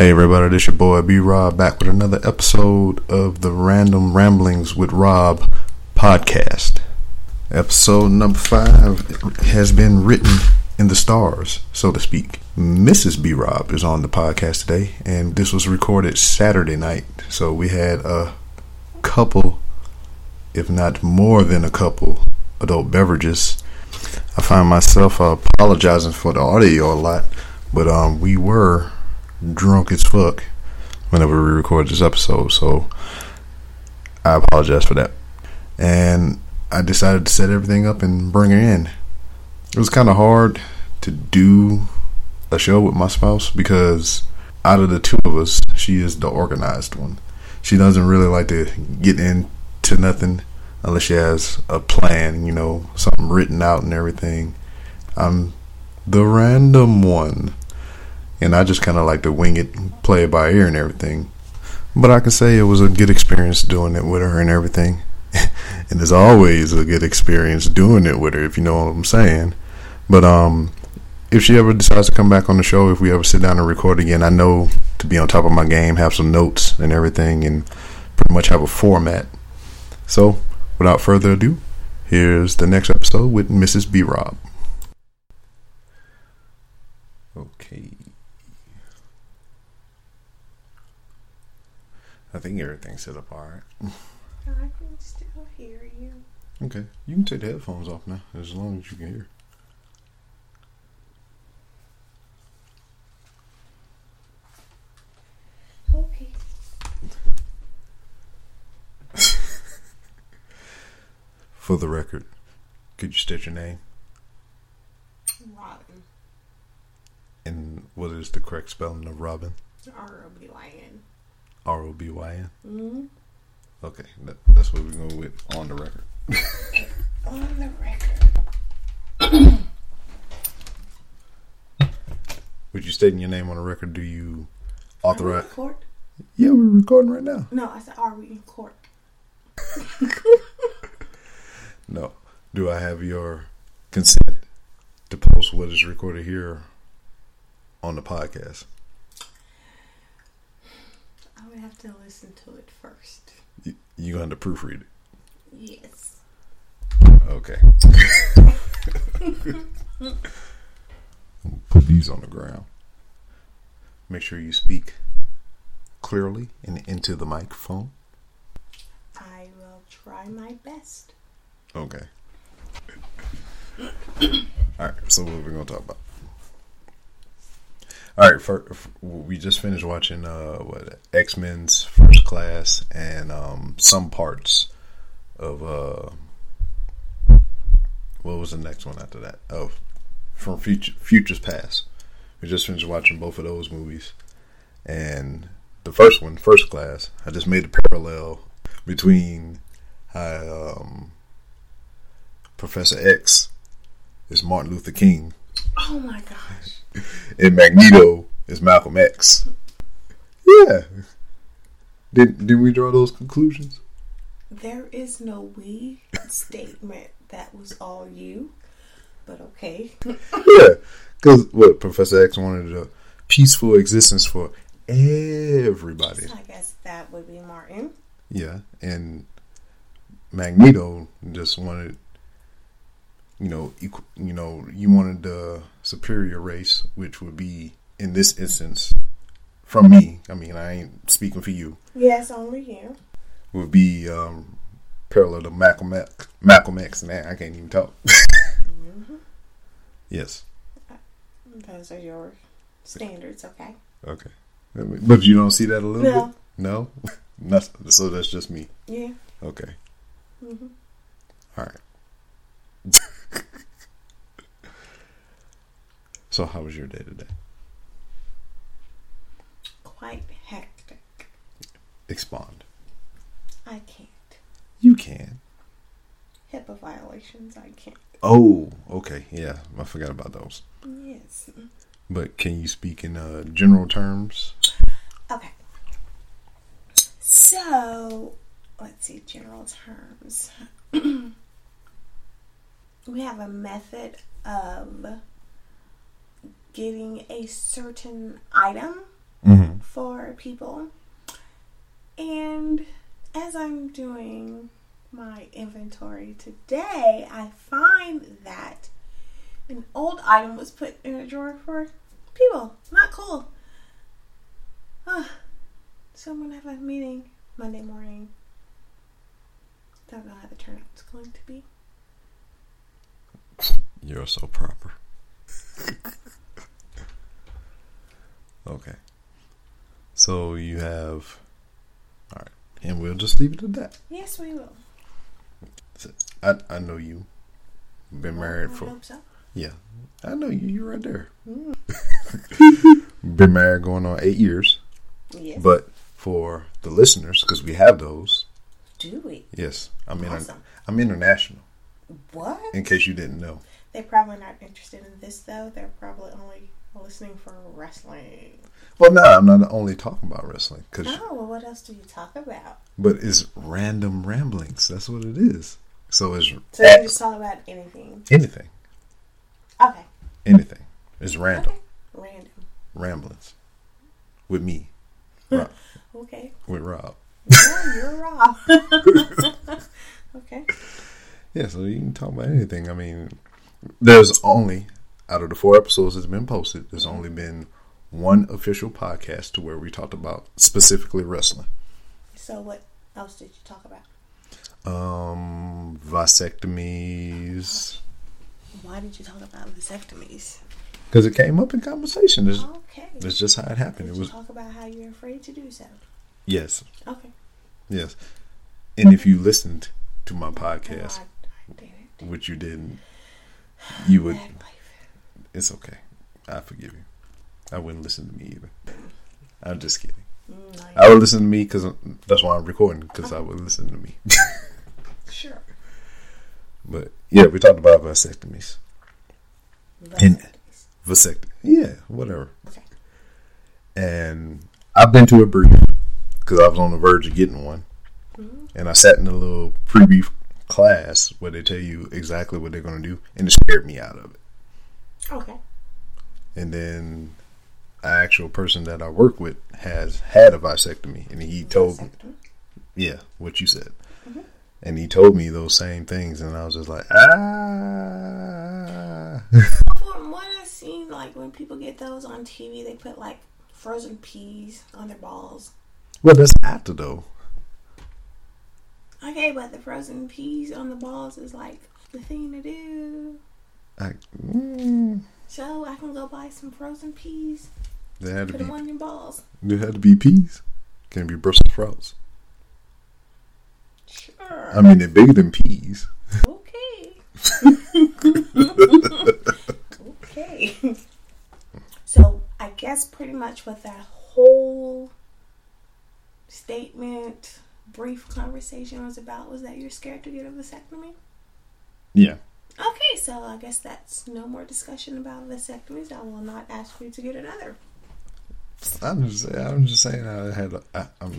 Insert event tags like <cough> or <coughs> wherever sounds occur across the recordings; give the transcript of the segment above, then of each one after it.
Hey everybody, this your boy B Rob back with another episode of the Random Ramblings with Rob podcast. Episode number five has been written in the stars, so to speak. Mrs. B Rob is on the podcast today, and this was recorded Saturday night, so we had a couple, if not more than a couple, adult beverages. I find myself uh, apologizing for the audio a lot, but um, we were drunk as fuck whenever we record this episode, so I apologize for that. And I decided to set everything up and bring her in. It was kind of hard to do a show with my spouse because out of the two of us, she is the organized one. She doesn't really like to get into nothing unless she has a plan, you know, something written out and everything. I'm the random one. And I just kind of like to wing it, play it by ear and everything. But I can say it was a good experience doing it with her and everything. <laughs> and it's always a good experience doing it with her, if you know what I'm saying. But um, if she ever decides to come back on the show, if we ever sit down and record again, I know to be on top of my game, have some notes and everything, and pretty much have a format. So, without further ado, here's the next episode with Mrs. B. Rob. Okay. I think everything's set up all right. I can still hear you. Okay, you can take the headphones off now, as long as you can hear. Okay. <laughs> For the record, could you state your name Robyn. and what is the correct spelling of Robyn? R O B Y N. R O B Y N. Mm-hmm. Okay, that, that's what we're going with on the record. <laughs> On the record. With you stating your name on the record, do you Are we in authorize? court? Yeah, we're recording right now. No, I said, are we in court? <laughs> No. Do I have your consent to post what is recorded here on the podcast? I would have to listen to it first. You, you going to proofread it? Yes. Okay. <laughs> Put these on the ground. Make sure you speak clearly and into the microphone. I will try my best. Okay. <coughs> All right. So what are we gonna talk about? All right. For, we just finished watching uh what X Men's First Class and um some parts of uh what was the next one after that? Oh, from Future Futures Past. We just finished watching both of those movies, and the first one, First Class, I just made a parallel between how um, Professor X is Martin Luther King Oh my gosh. and Magneto is Malcolm X. Yeah. Did did we draw those conclusions? There is no we statement. That was all you. But okay. Yeah. Because what Professor X wanted a peaceful existence for everybody. I guess that would be Martin. Yeah, and Magneto just wanted, you know, equal, you know, you wanted the superior race, which would be in this instance, from me. I mean, I ain't speaking for you. Yes, only you. Would be um, parallel to Malcolm X. Malcolm X. I can't even talk. yes. Those are your standards, okay? Okay. But you don't see that a little No. bit? No. <laughs> Nothing. So that's just me. Yeah. Okay. hmm All right. <laughs> so, how was your day today? Quite hectic. Expand. I can't. You can. HIPAA violations, I can't. Oh, okay. Yeah, I forgot about those. Yes. But can you speak in uh, general terms? Okay. So, let's see, general terms. <clears throat> we have a method of getting a certain item Mm-hmm. for people. And as I'm doing my inventory today, I find that an old item was put in a drawer for people. Not cool. Ah, so I'm gonna have a meeting Monday morning. Don't know how the turnout's going to be. You're so proper. <laughs> okay. So you have. All right. And we'll just leave it at that. Yes, we will. I, I know you. Been married I for. hope so. Yeah. I know you. You're right there. Mm. <laughs> Been married going on eight years. Yes. But for the listeners, because we have those, do we? yes, I'm, inter- Awesome. I'm international, What? in case you didn't know. They're probably not interested in this though. They're probably only listening for wrestling. Well, no, I'm not only talking about wrestling, cause, Oh, well, what else do you talk about? but it's random ramblings. That's what it is. So it's So you just talk about anything. anything. Okay. Anything. It's random. Okay. Random. Ramblings. With me. <laughs> Rob, Okay. with Rob. Yeah, you're Rob. <laughs> <laughs> okay. Yeah, so you can talk about anything. I mean, there's only, out of the four episodes that's been posted, there's only been one official podcast to where we talked about specifically wrestling. So what else did you talk about? Um, vasectomies. Why did you talk about vasectomies? Because it came up in conversation. That's, Okay. that's just how it happened. Did It you was, talk about how you're afraid to do so? yes, Okay. yes. And if you listened to my podcast, No, I, I didn't. which you didn't, you would. It's okay. I forgive you. I wouldn't listen to me either. I'm just kidding. Mm, no, I would listen to me because that's why I'm recording because I would listen to me. <laughs> Sure. but yeah, we talked about vasectomies. And- Vasectomies. Yeah, whatever. Okay. And I've been to a brief because I was on the verge of getting one, Mhm. and I sat in a little pre-brief class where they tell you exactly what they're going to do, and it scared me out of it. Okay. And then an actual person that I work with has had a vasectomy, and he told me, yeah, what you said. Mhm. And he told me those same things, and I was just like, ah. <laughs> From what I've seen, like when people get those on TV, they put like frozen peas on their balls. well, that's after though. Okay, but the frozen peas on the balls is like the thing to do. I, mm, So I can go buy some frozen peas, there had to put be them on your balls. there had to be peas. Can be Brussels sprouts? Sure. I mean, they're bigger than peas. Okay. <laughs> okay. So I guess pretty much what that whole statement, brief conversation was about was that you're scared to get a vasectomy. Yeah. Okay, so I guess that's no more discussion about vasectomies. I will not ask you to get another. I'm just I'm just saying I had a, I, I'm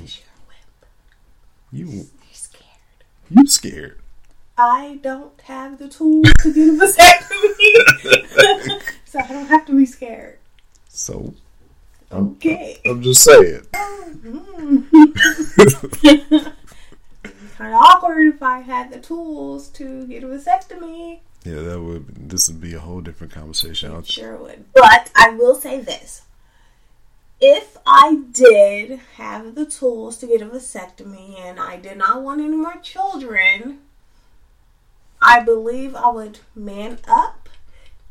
you're you You're scared. you scared. I don't have the tools to get a vasectomy. <laughs> so I don't have to be scared. So I'm, Okay. I'm just saying. <laughs> Mm-hmm. <laughs> kind of awkward if I had the tools to get a vasectomy. Yeah, that would this would be a whole different conversation. It sure would. But I will say this. If I did have the tools to get a vasectomy and I did not want any more children, I believe I would man up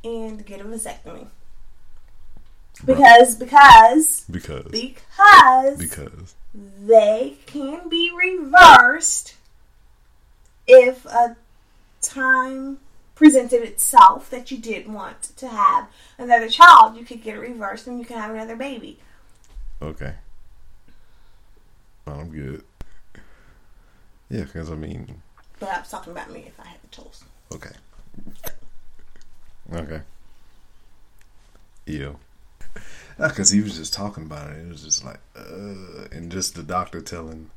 and get a vasectomy. Because, because, Because because because they can be reversed if a time presented itself that you did want to have another child you could get it reversed and you can have another baby okay, I'm good. Yeah, because I mean, but i was talking about me if i had the tools okay, okay, yeah. Because he was just talking about it. It was just like, uh, and just the doctor telling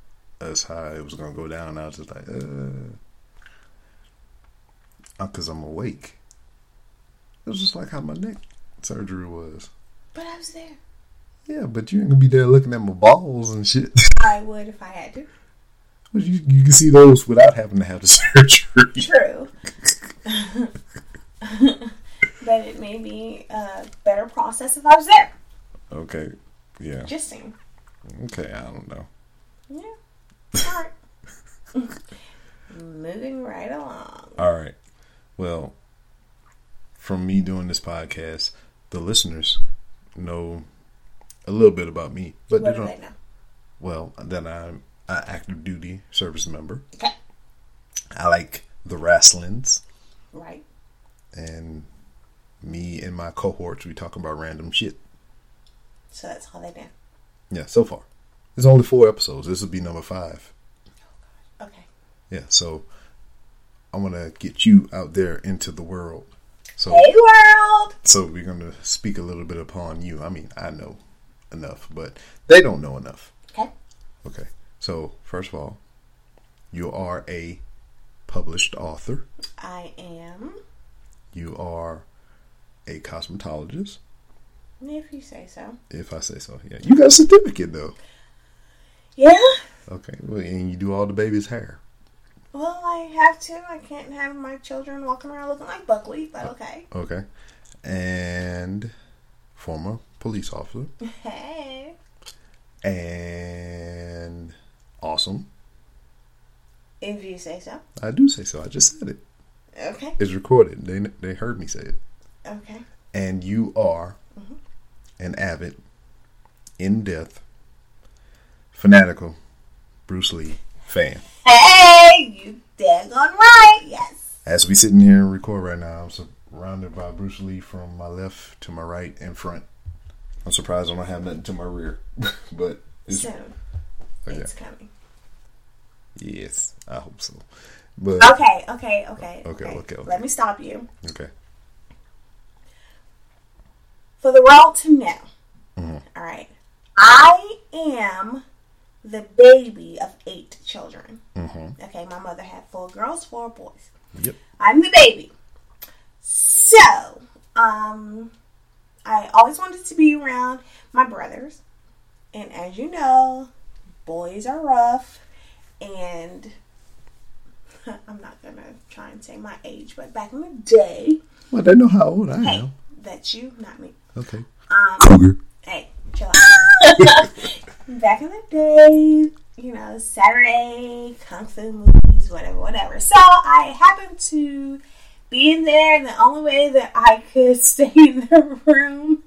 us how it was gonna go down. I was just like, uh, because I'm awake. It was just like how my neck surgery was. but i was there Yeah, but you ain't gonna be there looking at my balls and shit. <laughs> I would if I had to. But you you can see those without having to have the <laughs> surgery. True. <laughs> but it may be a better process if I was there. Okay. Yeah. Just saying. Okay. I don't know. Yeah. All right. <laughs> Moving right along. All right. Well, from me doing this podcast, the listeners know a little bit about me, but What they do don't. they? Well, then I'm an active duty service member. Okay. I like the wrestlings, Right. and me and my cohorts we talk about random shit. So that's all they know. Yeah, so far. There's only four episodes. This will be number five. Oh, okay. Yeah, so I want to get you out there into the world. So, Hey world. so we're going to speak a little bit upon you. I mean, I know enough, but they don't know enough. Okay. Okay. So, first of all, you are a published author. I am. You are a cosmetologist, If you say so. if I say so. Yeah. You got a certificate though. Yeah. Okay. Well, and you do all the baby's hair. Well, I have to. I can't have my children walking around looking like buckwheat, but okay. Okay. And former police officer. Hey. And awesome. If you say so. I do say so. I just said it. Okay. It's recorded. They they heard me say it. Okay. And you are mm-hmm. an avid, in depth, fanatical Bruce Lee fan. Hey, you daggone right. Yes. As we sitting here and record right now, I'm surrounded by Bruce Lee from my left to my right and front. I'm surprised I don't have nothing to my rear, <laughs> but it's, Soon. oh, yeah. It's coming. yes, I hope so. But Okay, okay, okay, Okay, okay, okay. Let me stop you. okay, For the world to know. Mhm. all right. I am the baby of eight children. hmm Okay, my mother had four girls, four boys. yep, I'm the baby. So, um, I always wanted to be around my brothers. And as you know, boys are rough. And <laughs> I'm not going to try and say my age, but back in the day, well they know how old I hey, am. that's you, not me. Okay, Um, cougar. hey, chill out. <laughs> <laughs> Back in the day, you know, Saturday, kung fu movies, whatever, whatever. So I happened to be in there, and the only way that I could <laughs> stay in the room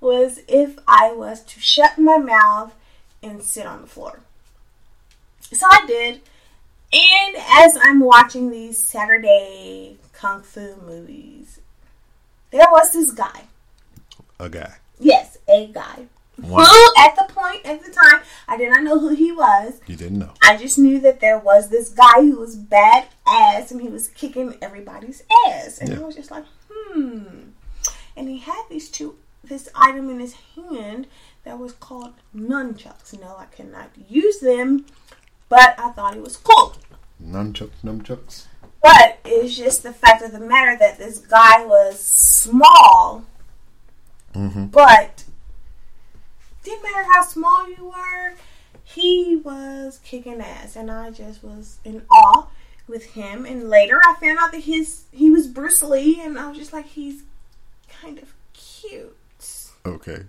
was if I was to shut my mouth and sit on the floor. So I did. And as I'm watching these Saturday kung fu movies, there was this guy. A guy. Yes, a guy. Who, at the point, at the time, I did not know who he was. You didn't know. I just knew that there was this guy who was bad ass and he was kicking everybody's ass. And I was just like, hmm. And he had these two, this item in his hand that was called nunchucks. No, I cannot use them, but I thought it was cool. Nunchucks, nunchucks. But it's just the fact of the matter that this guy was small, Mm-hmm. but didn't matter how small you were, he was kicking ass, and I just was in awe with him. And later, I found out that his he was Bruce Lee, and I was just like, he's kind of cute, Okay.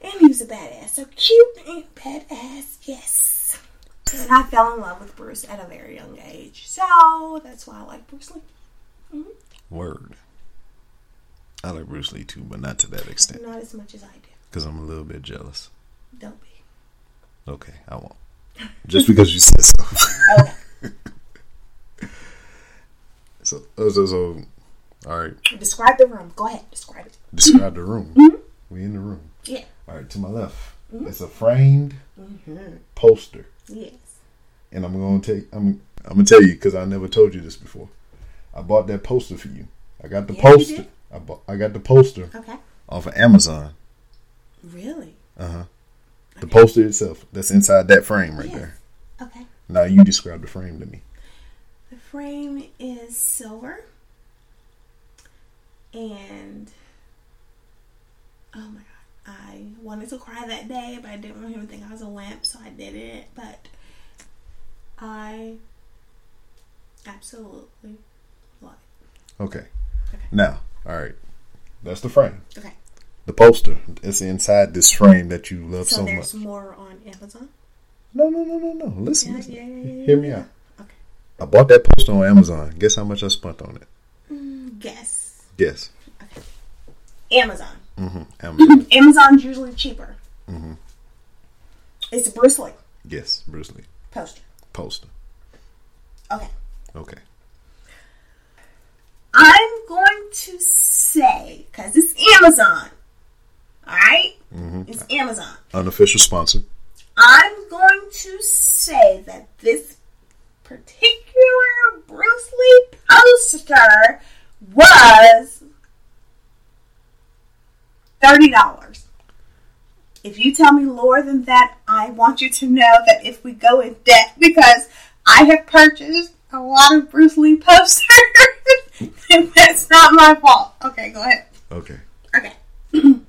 and he was a badass. So cute and badass, yes. And I fell in love with Bruce at a very young age, so that's why I like Bruce Lee. Mm-hmm. Word. I like Bruce Lee too, but not to that extent. Not as much as I do. Because I'm a little bit jealous. Don't be. Okay, I won't. <laughs> Just because you said so. Okay. <laughs> so, so, so, so, all right. Describe the room. Go ahead. Describe it. Describe the room. Mm-hmm. We in the room. Yeah. All right, to my left, mm-hmm. it's a framed Mm-hmm. poster, Yes. and I'm gonna take. I'm. I'm gonna tell you because I never told you this before. I bought that poster for you. I got the Yeah, poster. I bought. I got the poster Okay. off of Amazon. Really? Uh huh. The poster itself that's inside that frame right Yes. there. Okay. Now you describe the frame to me. The frame is silver. And oh my god. I wanted to cry that day, but I didn't want him to think I was a wimp, so I did it. But I absolutely love it. Okay. Okay. Now, all right. That's the frame. Okay. The poster. It's inside this frame that you love So, so, there's much. more on Amazon. No, no, no, no, no. Listen, Yeah, listen. yeah, yeah, Hear me out. Okay. I bought that poster on Amazon. Guess how much I spent on it? Mm, guess. Yes. Amazon. Mm-hmm. Amazon. <laughs> Amazon's usually cheaper. mm-hmm. It's Bruce Lee Yes, Bruce Lee. poster. Poster. Okay. Okay. I'm going to say, because it's Amazon. Mm-hmm. Amazon. Unofficial sponsor. I'm going to say that this particular Bruce Lee poster was $30. If you tell me lower than that, I want you to know that if we go in debt, because I have purchased a lot of Bruce Lee posters, and <laughs> that's not my fault. Okay, go ahead. Okay. Okay. <clears throat>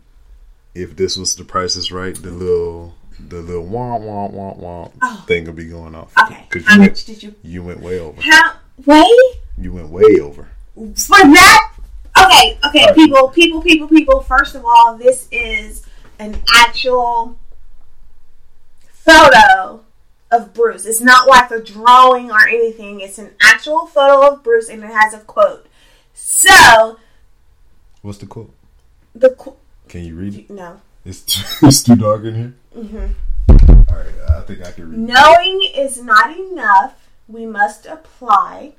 If this was the price is right, the little the little wah wah wah wah Oh. thing will be going off. Okay. Because How you much went, did you? you went way over. How? Wait. You went way over. for that okay okay Alright. people people people people first of all this is an actual photo of bruce it's not like a drawing or anything it's an actual photo of bruce and it has a quote so What's the quote? the qu- Can you read it? no It's too, <laughs> it's too dark in here. hmm All right, I think I can read. knowing is not enough we must apply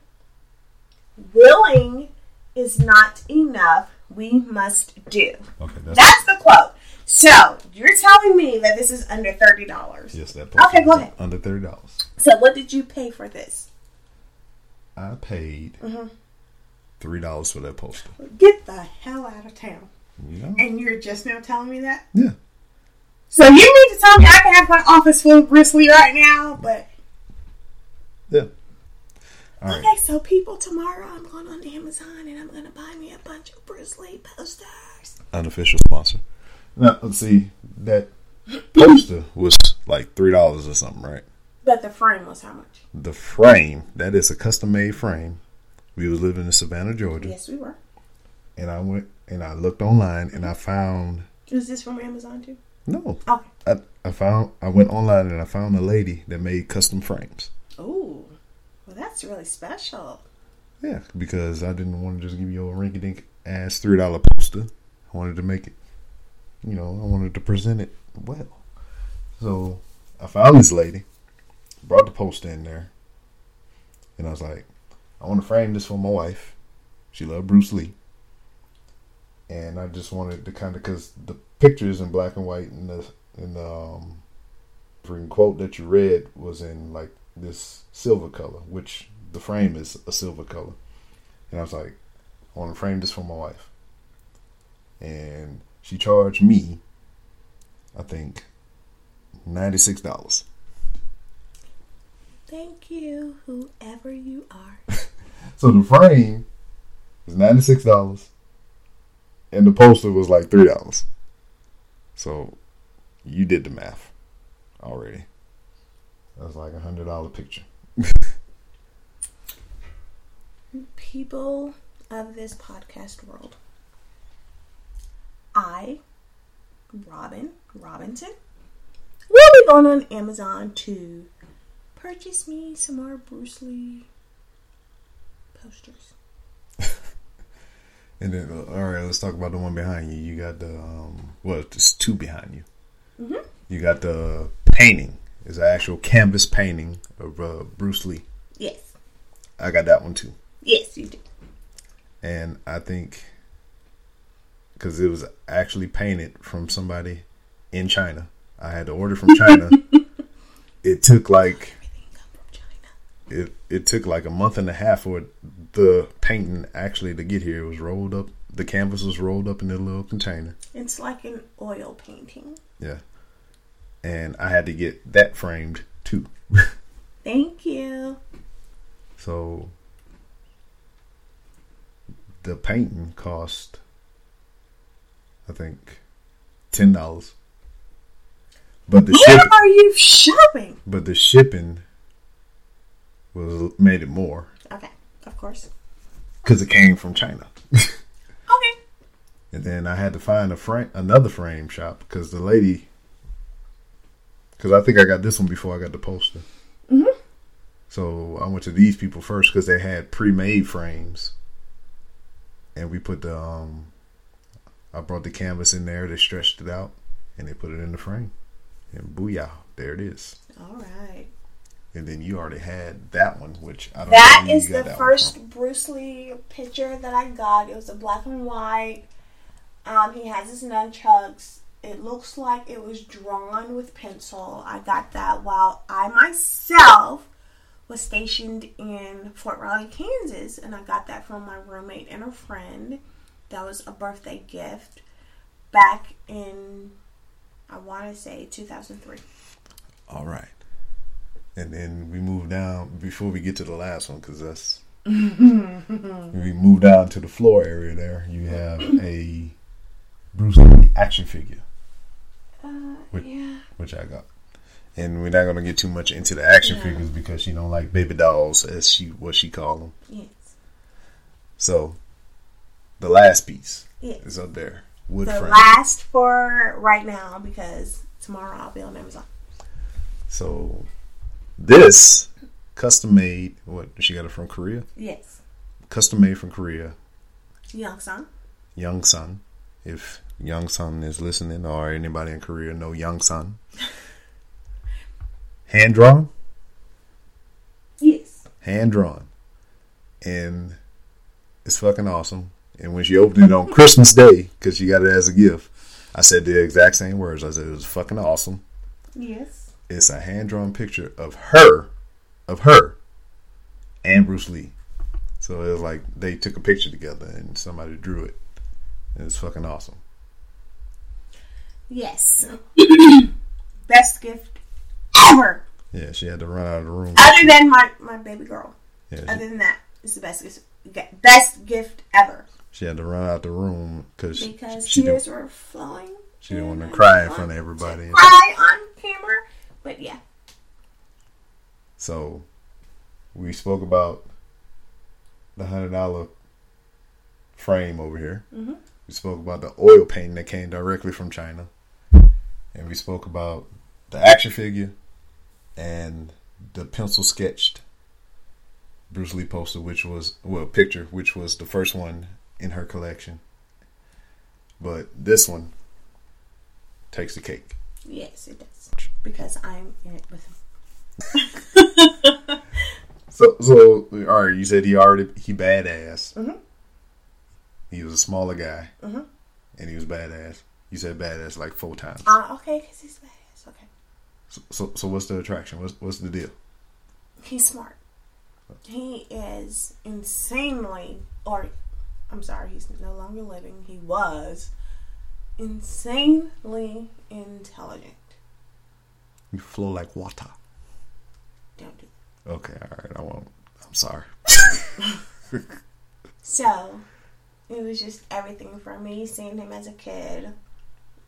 willing is not enough we must do Okay, that's, That's the quote. So you're telling me that this is under thirty dollars. yes. That poster Okay, go ahead. Under thirty dollars. So what did you pay for this? I paid Mhm. three dollars for that poster. Get the hell out of town! And you're just now telling me that. Yeah. So you mean to tell me I can have my office full of Bruce Lee right now? But Yeah. All right. okay, so people, tomorrow I'm going on Amazon and I'm gonna buy me a bunch of Bruce Lee posters. Unofficial sponsor. Now, let's see. That poster was like three dollars or something, right? But the frame was how much? The frame. That is a custom made frame. We was living in Savannah, Georgia, Yes, we were. and I went and I looked online and I found Was this from Amazon too? no. Okay. I, I found I went online and I found a lady that made custom frames. Oh, well, that's really special. Yeah, because I didn't want to just give you a rinky dink ass three dollar poster. I wanted to make it, you know, I wanted to present it well. So I found this lady, brought the poster in there, and I was like, I want to frame this for my wife. She loved Bruce Lee, and I just wanted to kind of because the picture is in black and white, and the and the um, freaking quote that you read was in like this silver color, which the frame is a silver color. And I was like, I want to frame this for my wife. And she charged me, I think, $96. Thank you, whoever you are. <laughs> So the frame is $96 and the poster was like $3. So you did the math already. That was like a $100 picture. <laughs> People of this podcast world, I, Robyn Robinson, will be going on Amazon to purchase me some more Bruce Lee posters. And then, uh, all right, let's talk about the one behind you. You got the, um, well, there's two behind you. Mhm. You got the painting. It's an actual canvas painting of uh, Bruce Lee. Yes, I got that one too. yes, you do. And I think, because it was actually painted from somebody in China, I had to order from China. <laughs> it took like Everything come from China. It, it took like a month and a half for the painting actually to get here. It was rolled up. The canvas was rolled up in a little container. It's like an oil painting. Yeah. And I had to get that framed too. <laughs> Thank you. So the painting cost, I think, ten dollars. But the Where are you shopping? but the shipping was made it more Okay, of course. because it came from China. <laughs> Okay. And then I had to find a frame, another frame shop because the lady, because I think I got this one before I got the poster. Mhm. So I went to these people first because they had pre-made frames, and we put the um, I brought the canvas in there. They stretched it out, and they put it in the frame, and booyah, there it is. All right. And then you already had that one, which I don't. That know is the that first. Bruce Lee picture that I got. It was a black and white. Um, he has his nunchucks. It looks like it was drawn with pencil. I got that while I myself was stationed in Fort Riley, Kansas, and I got that from my roommate and a friend. That was a birthday gift back in I want to say 2003. All right. And then we move down before we get to the last one because that's <laughs> we move down to the floor area. There, you have a Bruce Lee action figure, Uh, Wait. yeah. which I got. And we're not gonna get too much into the action Yeah. figures because she don't like baby dolls, as she what she call them. Yes. So, the last piece Yes. is up there, wood the frame. last for right now because tomorrow I'll be on Amazon. so, this custom made. What she got it from Korea? Yes. Custom made from Korea. Young son. Young Sun. If Young Sun is listening or anybody in Korea know Young Sun. Hand drawn? Yes. Hand drawn. And it's fucking awesome. And when she opened it on Christmas Day, because she got it as a gift, I said the exact same words. I said it was fucking awesome. Yes. It's a hand drawn picture of her, of her, and Bruce Lee. So it was like they took a picture together and somebody drew it. And it's fucking awesome. Yes. <coughs> Best gift ever. Yeah, she had to run out of the room. Other than my, my baby girl. Yeah, Other she, than that, it's the best gift. Best gift ever. she had to run out the room because Because she, tears didn't, were flowing. she didn't want to cry in front of everybody. Cry on camera. But yeah. So we spoke about the hundred dollar frame over here. Mhm. We spoke about the oil painting that came directly from China, and we spoke about the action figure and the pencil sketched Bruce Lee poster, which was well picture, which was the first one in her collection. But this one takes the cake. Yes, it does. Because I'm in it with him. <laughs> So, so all right. You said he already he badass. Mhm. He was a smaller guy, Mhm. and he was badass. You said badass like four times. Uh, okay, because he's badass. Okay. So, so, so what's the attraction? What's what's the deal? He's smart. He is insanely, or I'm sorry, he's no longer living. He was insanely intelligent. You flow like water. Don't do Okay, all right. I won't. I'm sorry. <laughs> So it was just everything for me seeing him as a kid.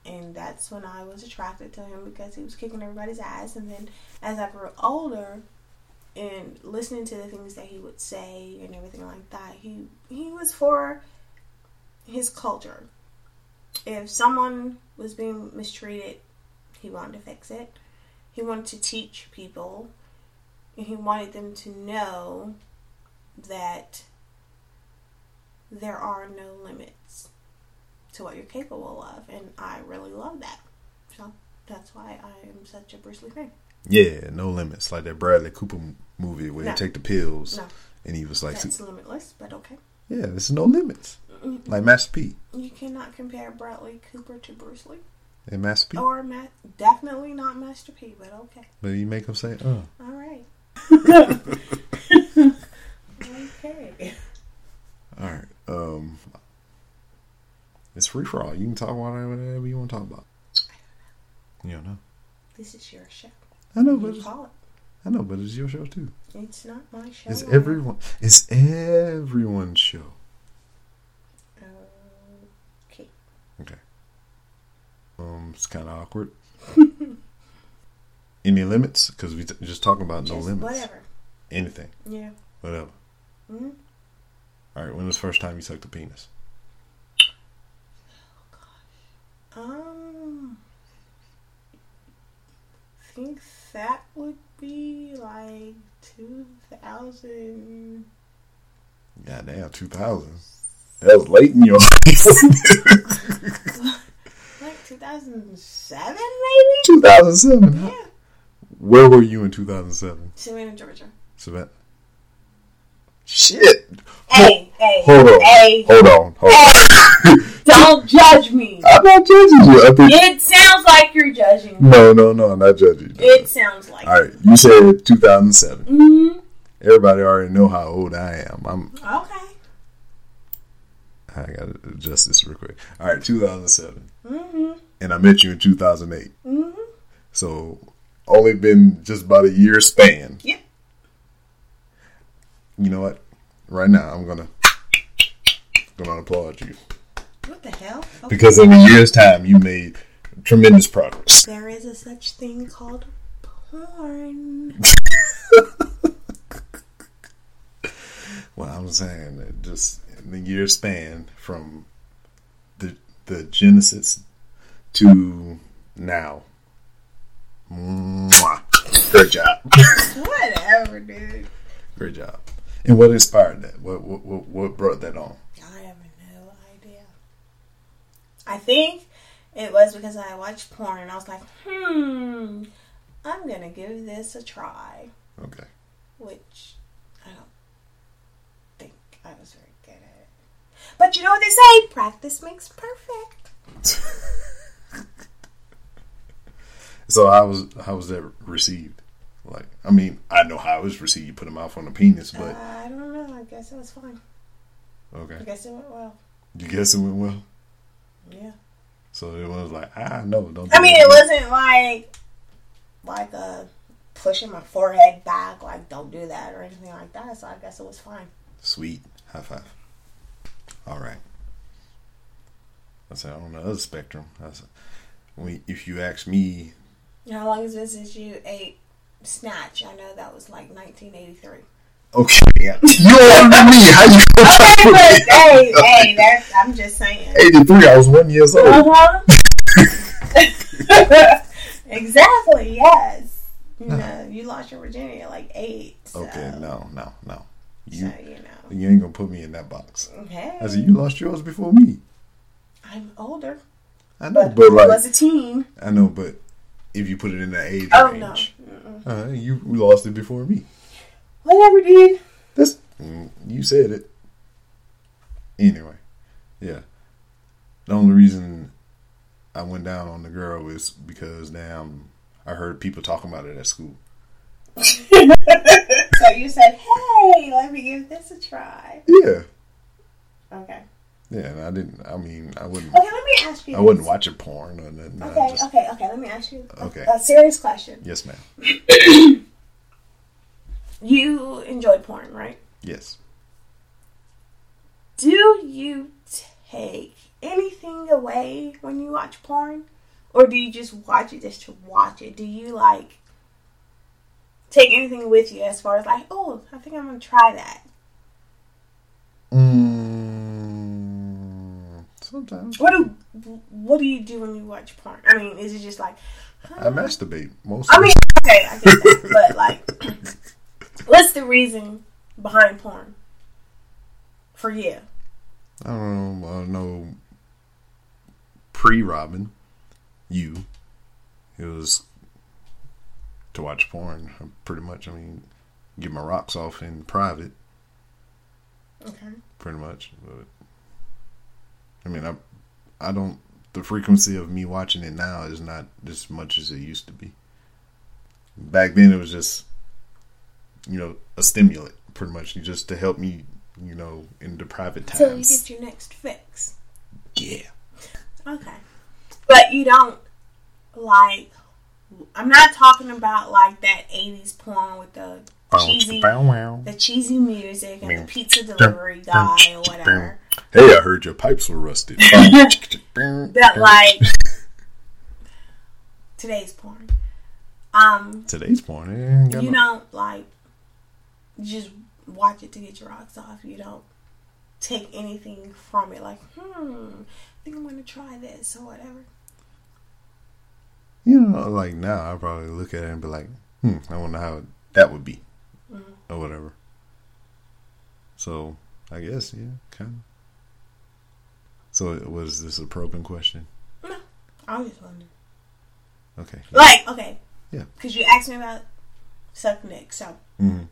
And that's when I was attracted to him because he was kicking everybody's ass. And then as I grew older and listening to the things that he would say and everything like that, he he was for his culture. If someone was being mistreated, he wanted to fix it. He wanted to teach people and he wanted them to know that there are no limits to what you're capable of, and I really love that. So that's why I am such a Bruce Lee fan. Yeah, no limits. Like that Bradley Cooper movie where No. he take the pills, No. and he was like, That's limitless, but okay. "Yeah, there's no limits." Mm-hmm. Like Master P You cannot compare Bradley Cooper to Bruce Lee, and Master P, or Ma- definitely not Master P, but okay. but you make him say, "Uh." All right. <laughs> okay. All right. Um, it's free for all. You can talk about whatever you want to talk about. You don't know. This is your show. I know, but You it's, call it. I know, but it's your show too. It's not my show. It's everyone. It's everyone's show. Okay. Um, it's kind of awkward. <laughs> Any limits? Because we t- just talking about no limits. whatever. Anything, Yeah. whatever. Mhm. All right. When was the first time you sucked a penis? Oh, um, I think that would be like 2000. Goddamn, two thousand. That was late in your <laughs> life. <laughs> Like 2007, maybe? two thousand seven. Yeah. Where were you in two thousand seven? Savannah, Georgia. Savannah. Shit. Hey, hey, Hold on. hey, Hold on. Hold on. <laughs> don't judge me. I'm not judging you. It sounds like you're judging me. No, no, no. I'm not judging you. It sounds like All right. You said 2007. hmm Everybody already know how old I am. I'm. Okay. I gotta adjust this real quick. All right, 2007, hmm and I met you in 2008. hmm So only been just about a year span. Yeah. You know what? Right now, I'm gonna gonna applaud you What the hell? Okay. because in a year's time, you made tremendous progress. there is a such thing called porn. <laughs> Well, I'm saying that just the year span from the the Genesis to now. Mwah. Great job. Whatever, dude. Great job. And what inspired that? What what what, what brought that on? I have no idea. I think it was because I watched porn and I was like, hmm, I'm gonna give this a try. Okay. Which I don't think I was very good at it. But you know what they say? Practice makes perfect. <laughs> So how was how was that received? Like, I mean, I know how it was received. You put a mouth on the penis, but I don't know. I guess it was fine. Okay. I guess it went well. You guess it went well. Yeah. So it was like, ah, no, don't. I mean, it wasn't like like a pushing my forehead back, like don't do that or anything like that. So I guess it was fine. Sweet. High five. All right. I said on the other spectrum. I said, when, if you ask me, How long has been since you ate snatch? I know that was like 1983. okay, yeah. <laughs> you older than me. How you gonna Okay, to but me? hey, hey, that's I'm just saying. Eighty three. I was one years old. Uh huh. <laughs> <laughs> exactly. Yes. You know, you lost your virginity at like eight. So, Okay, no, no, no. So You you know. you ain't gonna put me in that box. Okay. I said you lost yours before me. I'm older, I know, but, but I was a teen. I know, but if you put it in that age Oh range, Mm-mm. uh, you lost it before me. Whatever, dude. That's mm, you said it. Anyway, yeah. The only reason I went down on the girl is because damn, I heard people talking about it at school. <laughs> so you said, "Hey, let me give this a try." Yeah, Okay. yeah. And I didn't. I mean, I wouldn't. Okay, let me ask you. I this. watching porn or nothing. Okay, just- okay, okay. Let me ask you a, Okay. a serious question. Yes, ma'am. <coughs> You enjoy porn, right? Yes. Do you take anything away when you watch porn? Or do you just watch it just to watch it? Do you like take anything with you as far as like, oh, I think I'm gonna try that? Mm, sometimes What do what do you do when you watch porn? I mean, is it just like I masturbate most. I mean, okay, I get that, but <laughs> like, what's the reason behind porn for you? I don't know. I don't know. Pre Robyn, you, it was to watch porn. Pretty much. I mean, get my rocks off in private. Okay. Pretty much. But I mean, I, I don't. The frequency of me watching it now is not as much as it used to be. Back then, it was just, you know, a stimulant, pretty much, just to help me, you know, in the private times. So you get your next fix. yeah. Okay. But you don't like. I'm not talking about like that '80s porn with the cheesy, the cheesy music and the pizza delivery guy or whatever. Hey, I heard your pipes were rusted. <laughs> That like <laughs> today's porn. Um, Today's porn. you don't like just watch it to get your rocks off. You don't take anything from it. Like, hmm, I think I'm gonna try this or whatever. You know, like now, I probably look at it and be like, hmm, I wonder how that would be, Mhm. or whatever. So, I guess, yeah, kind of. So, was this a probing question? No, I was just wondering. Okay. Like, okay, Yeah. because you asked me about suck dick, so hmm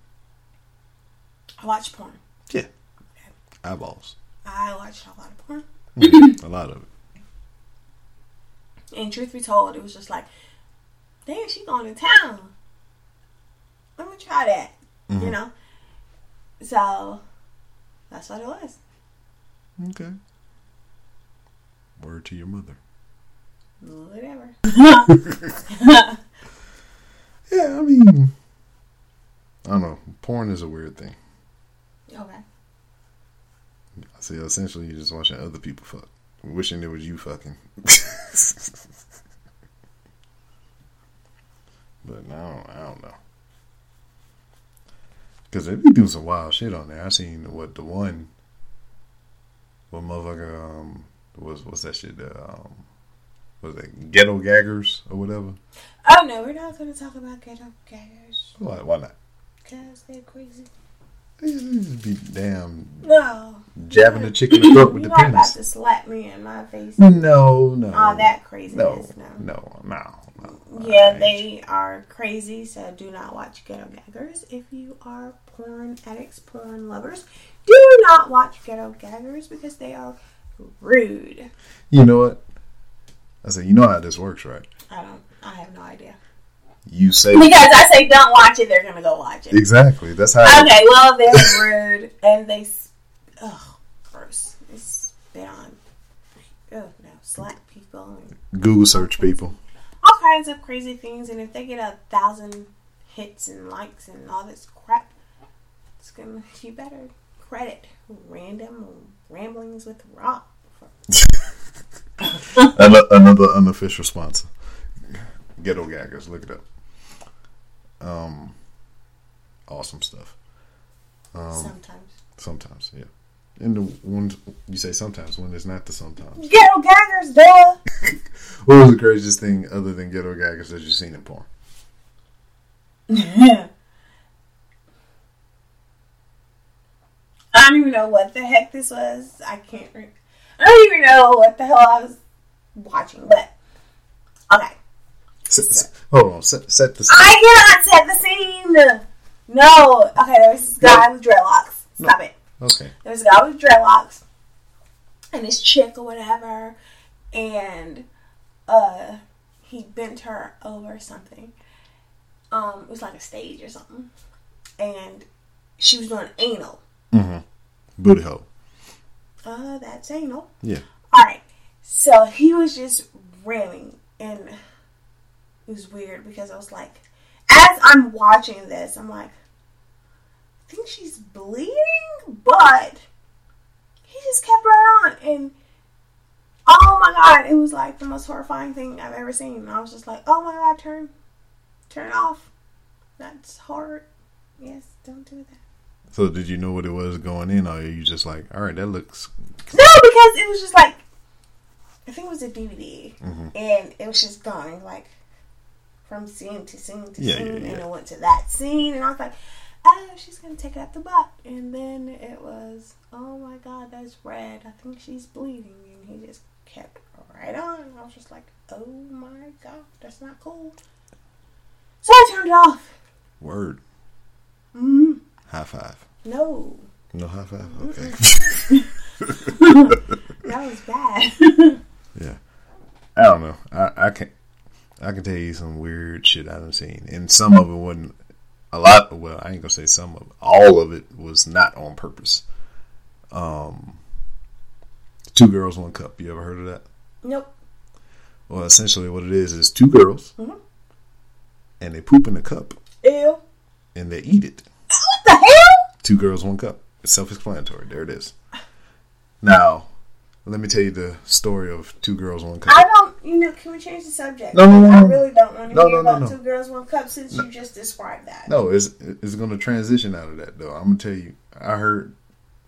I watch porn. Yeah. Okay. Eyeballs. I watched a lot of porn. Mhm. a lot of it. And truth be told, it was just like, damn, she going to town. Let me try that. You Mhm. know? So, that's what it was. Okay. Word to your mother. Whatever. <laughs> <laughs> Yeah, I mean, I don't know. Porn is a weird thing. okay. See. Essentially, you're just watching other people fuck, wishing it was you fucking. <laughs> but no, I don't know. Because they be doing some wild shit on there. I seen what the one, what motherfucker um was what's that shit? The, um, was it ghetto gaggers or whatever? Oh, no, we're not going to talk about ghetto gaggers Why? Why not? because they're crazy. They just be damn No. jabbing the chick in the throat with the not about penis. to slap me in my face. No, no. All that craziness. No. no, no, no. Yeah, they are crazy, so do not watch Ghetto Gaggers. If you are porn addicts, porn lovers, do not watch Ghetto Gaggers because they are rude. You know what? I said, you know how this works, right? I don't, I have no idea. You say Because I say don't watch it, they're gonna go watch it. exactly. That's how. Okay, well, they're <laughs> rude and they, ugh, gross. They spit on, oh no, slap people and Google search people. Kinds of crazy things. And if they get a thousand hits and likes and all this crap, it's gonna <laughs> you better credit random ramblings with Rob. Another unofficial sponsor. Ghetto gaggers. Look it up. Um, awesome stuff. Um, Sometimes sometimes, yeah. And the ones you say sometimes when it's not the sometimes. ghetto gaggers, duh. <laughs> What was the craziest thing other than ghetto gaggers that you've seen in porn? <laughs> I don't even know what the heck this was. I can't. Re- I don't even know what the hell I was watching. But okay, Set, set- hold on. Set, set the. I cannot set the scene. No. Okay, there's this guy with dreadlocks. Stop it. Okay. There's a guy with dreadlocks and this chick or whatever, and uh, he bent her over something. Um, it was like a stage or something, and she was doing anal. Mm-hmm. Booty hole. Uh, that's anal. Yeah. All right. So he was just ramming, and it was weird because I was like, as I'm watching this, I'm like, think she's bleeding, but he just kept right on, and oh my god, it was like the most horrifying thing I've ever seen. I was just like, oh my god, turn, turn it off. That's hard. Yes, don't do that. So did you know what it was going in, or are you just like, all right, that looks No, because it was just like I think it was a DVD, Mhm. and it was just going like from scene to scene to Yeah, scene, yeah, and yeah. it went to that scene, and I was like, "Oh, she's gonna take it up the butt," and then it was, "Oh my God, that's red. I think she's bleeding," and he just kept right on. I was just like, "Oh my God, that's not cool." So I turned it off. word. mm High five. No, No high five. Okay. <laughs> that was bad. <laughs> yeah. I don't know. I I can I can tell you some weird shit I haven't seen, and some of it wasn't. A lot. Well, I ain't gonna say some of it. All of it was not on purpose. Um. Two girls, one cup. You ever heard of that? nope. Well, essentially, what it is is two girls, Mhm. and they poop in a cup, Ew. and they eat it. What the hell? Two girls, one cup. It's self-explanatory. There it is. Now, let me tell you the story of two girls, one cup. I don't. You know, can we change the subject? No, no, no, I really don't want to No, hear no, about no. two girls, one cup since you just described that. No, it's it's going to transition out of that though. I'm gonna tell you. I heard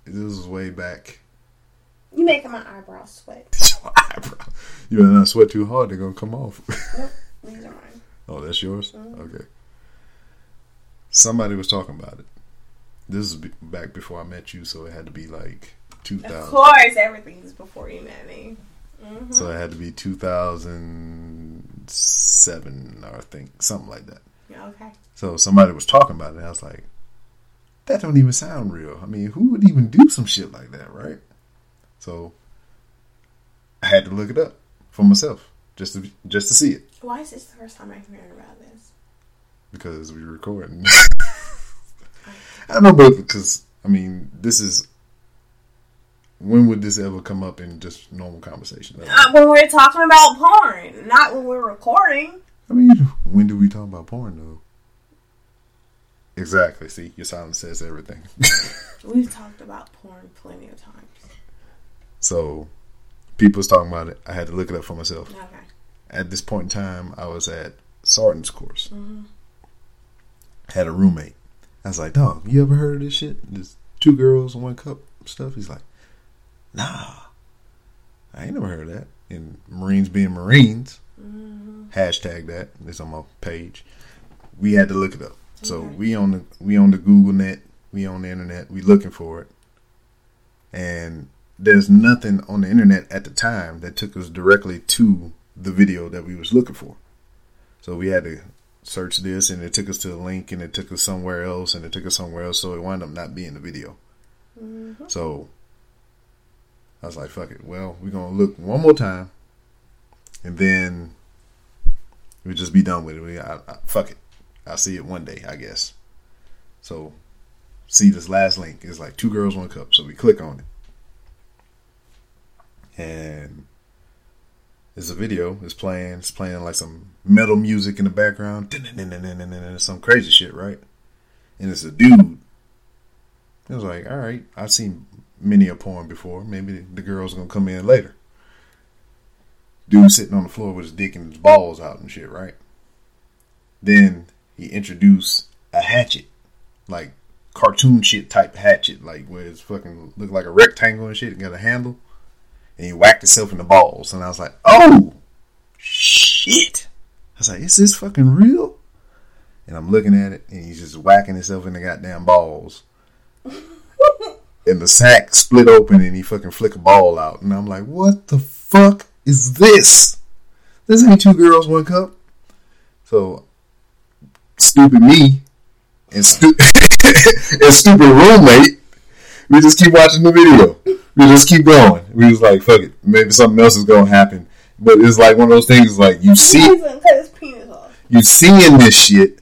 this was way back. You making my eyebrows sweat. <laughs> Your eyebrow. You better not sweat too hard; they're gonna come off. <laughs> Nope, these are mine. oh, that's yours. Mhm. Okay. Somebody was talking about it. This is back before I met you, so it had to be like 2000. Of course, everything's before you met me. Hmm So it had to be 2007, or I think something like that. Yeah, okay. So somebody was talking about it, and I was like, "That don't even sound real." I mean, who would even do some shit like that, right? So I had to look it up for myself just to just to see it Why is this the first time I'm hearing about this? because we were recording. <laughs> I don't know, but because I mean, this is when would this ever come up in just normal conversation? Uh, when we're talking about porn, not when we're recording. I mean, when do we talk about porn though? Exactly. See, your silence says everything. <laughs> We've talked about porn plenty of times. so, people was talking about it. I had to look it up for myself. Okay. At this point in time, I was at Sarton's course. hmm Had a roommate. I was like, "Dog, you ever heard of this shit? This two girls, one cup stuff?" He's like, "Nah, I ain't never heard of that." And Marines being Marines, hmm hashtag that. It's on my page. We had to look it up. So we on the we on the Google net, we on the internet, we looking for it. And there's nothing on the internet at the time that took us directly to the video that we was looking for. So we had to search this and it took us to a link and it took us somewhere else and it took us somewhere else so it wound up not being the video. hmm So I was like, fuck it. Well, we're gonna look one more time, and then we'll just be done with it. We, I, I, fuck it. I'll see it one day, I guess. So see this last link. It's like two girls, one cup. So we click on it, and it's a video. It's playing. It's playing like some metal music in the background. Some crazy shit, right? And it's a dude. It was like, all right, I've seen many a porn before. Maybe the girl's gonna come in later. Dude sitting on the floor with his dick and his balls out and shit, right? Then he introduced a hatchet, like cartoon shit type hatchet, like where it's fucking look like a rectangle and shit and got a handle. And he whacked himself in the balls, and I was like, oh shit! I was like, is this fucking real? And I'm looking at it, and he's just whacking himself in the goddamn balls and the sack split open and he fucking flick a ball out. And I'm like, what the fuck is this? This ain't two girls, one cup. So, stupid me and, stu- <laughs> and stupid roommate, we just keep watching the video. We just keep going. We was like, fuck it. Maybe something else is going to happen. But it's like one of those things like you see He's gonna cut his penis off. you seeing this shit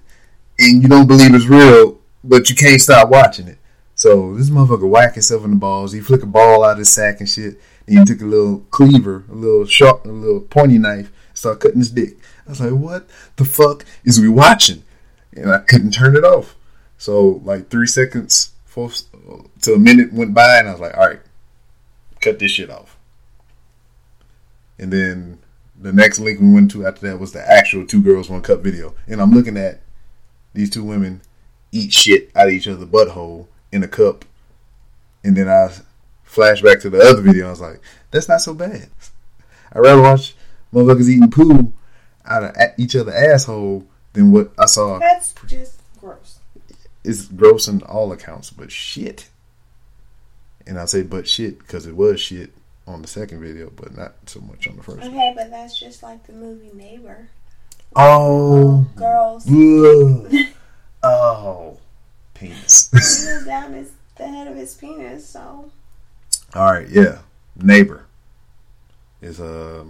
and you don't believe it's real, but you can't stop watching it. So this motherfucker whack himself in the balls. He flick a ball out of his sack and shit. And he took a little cleaver, a little sharp, a little pointy knife, and started cutting his dick. I was like, what the fuck is we watching? And I couldn't turn it off. So like three seconds, four to a minute went by, and I was like, all right, cut this shit off. And then the next link we went to after that was the actual two girls one cup video, and I'm looking at these two women eat shit out of each other's butthole in a cup, and then I flash back to the other video. I was like, that's not so bad. I'd rather watch motherfuckers eating poo out of each other asshole than what I saw. That's just gross. It's gross in all accounts, but shit. And I say but shit because it was shit on the second video, but not so much on the first. Okay, but that's just like the movie Neighbor. Oh, girls. ugh. oh, penis. <laughs> He was down his the head of his penis, so All right, yeah. Neighbor is a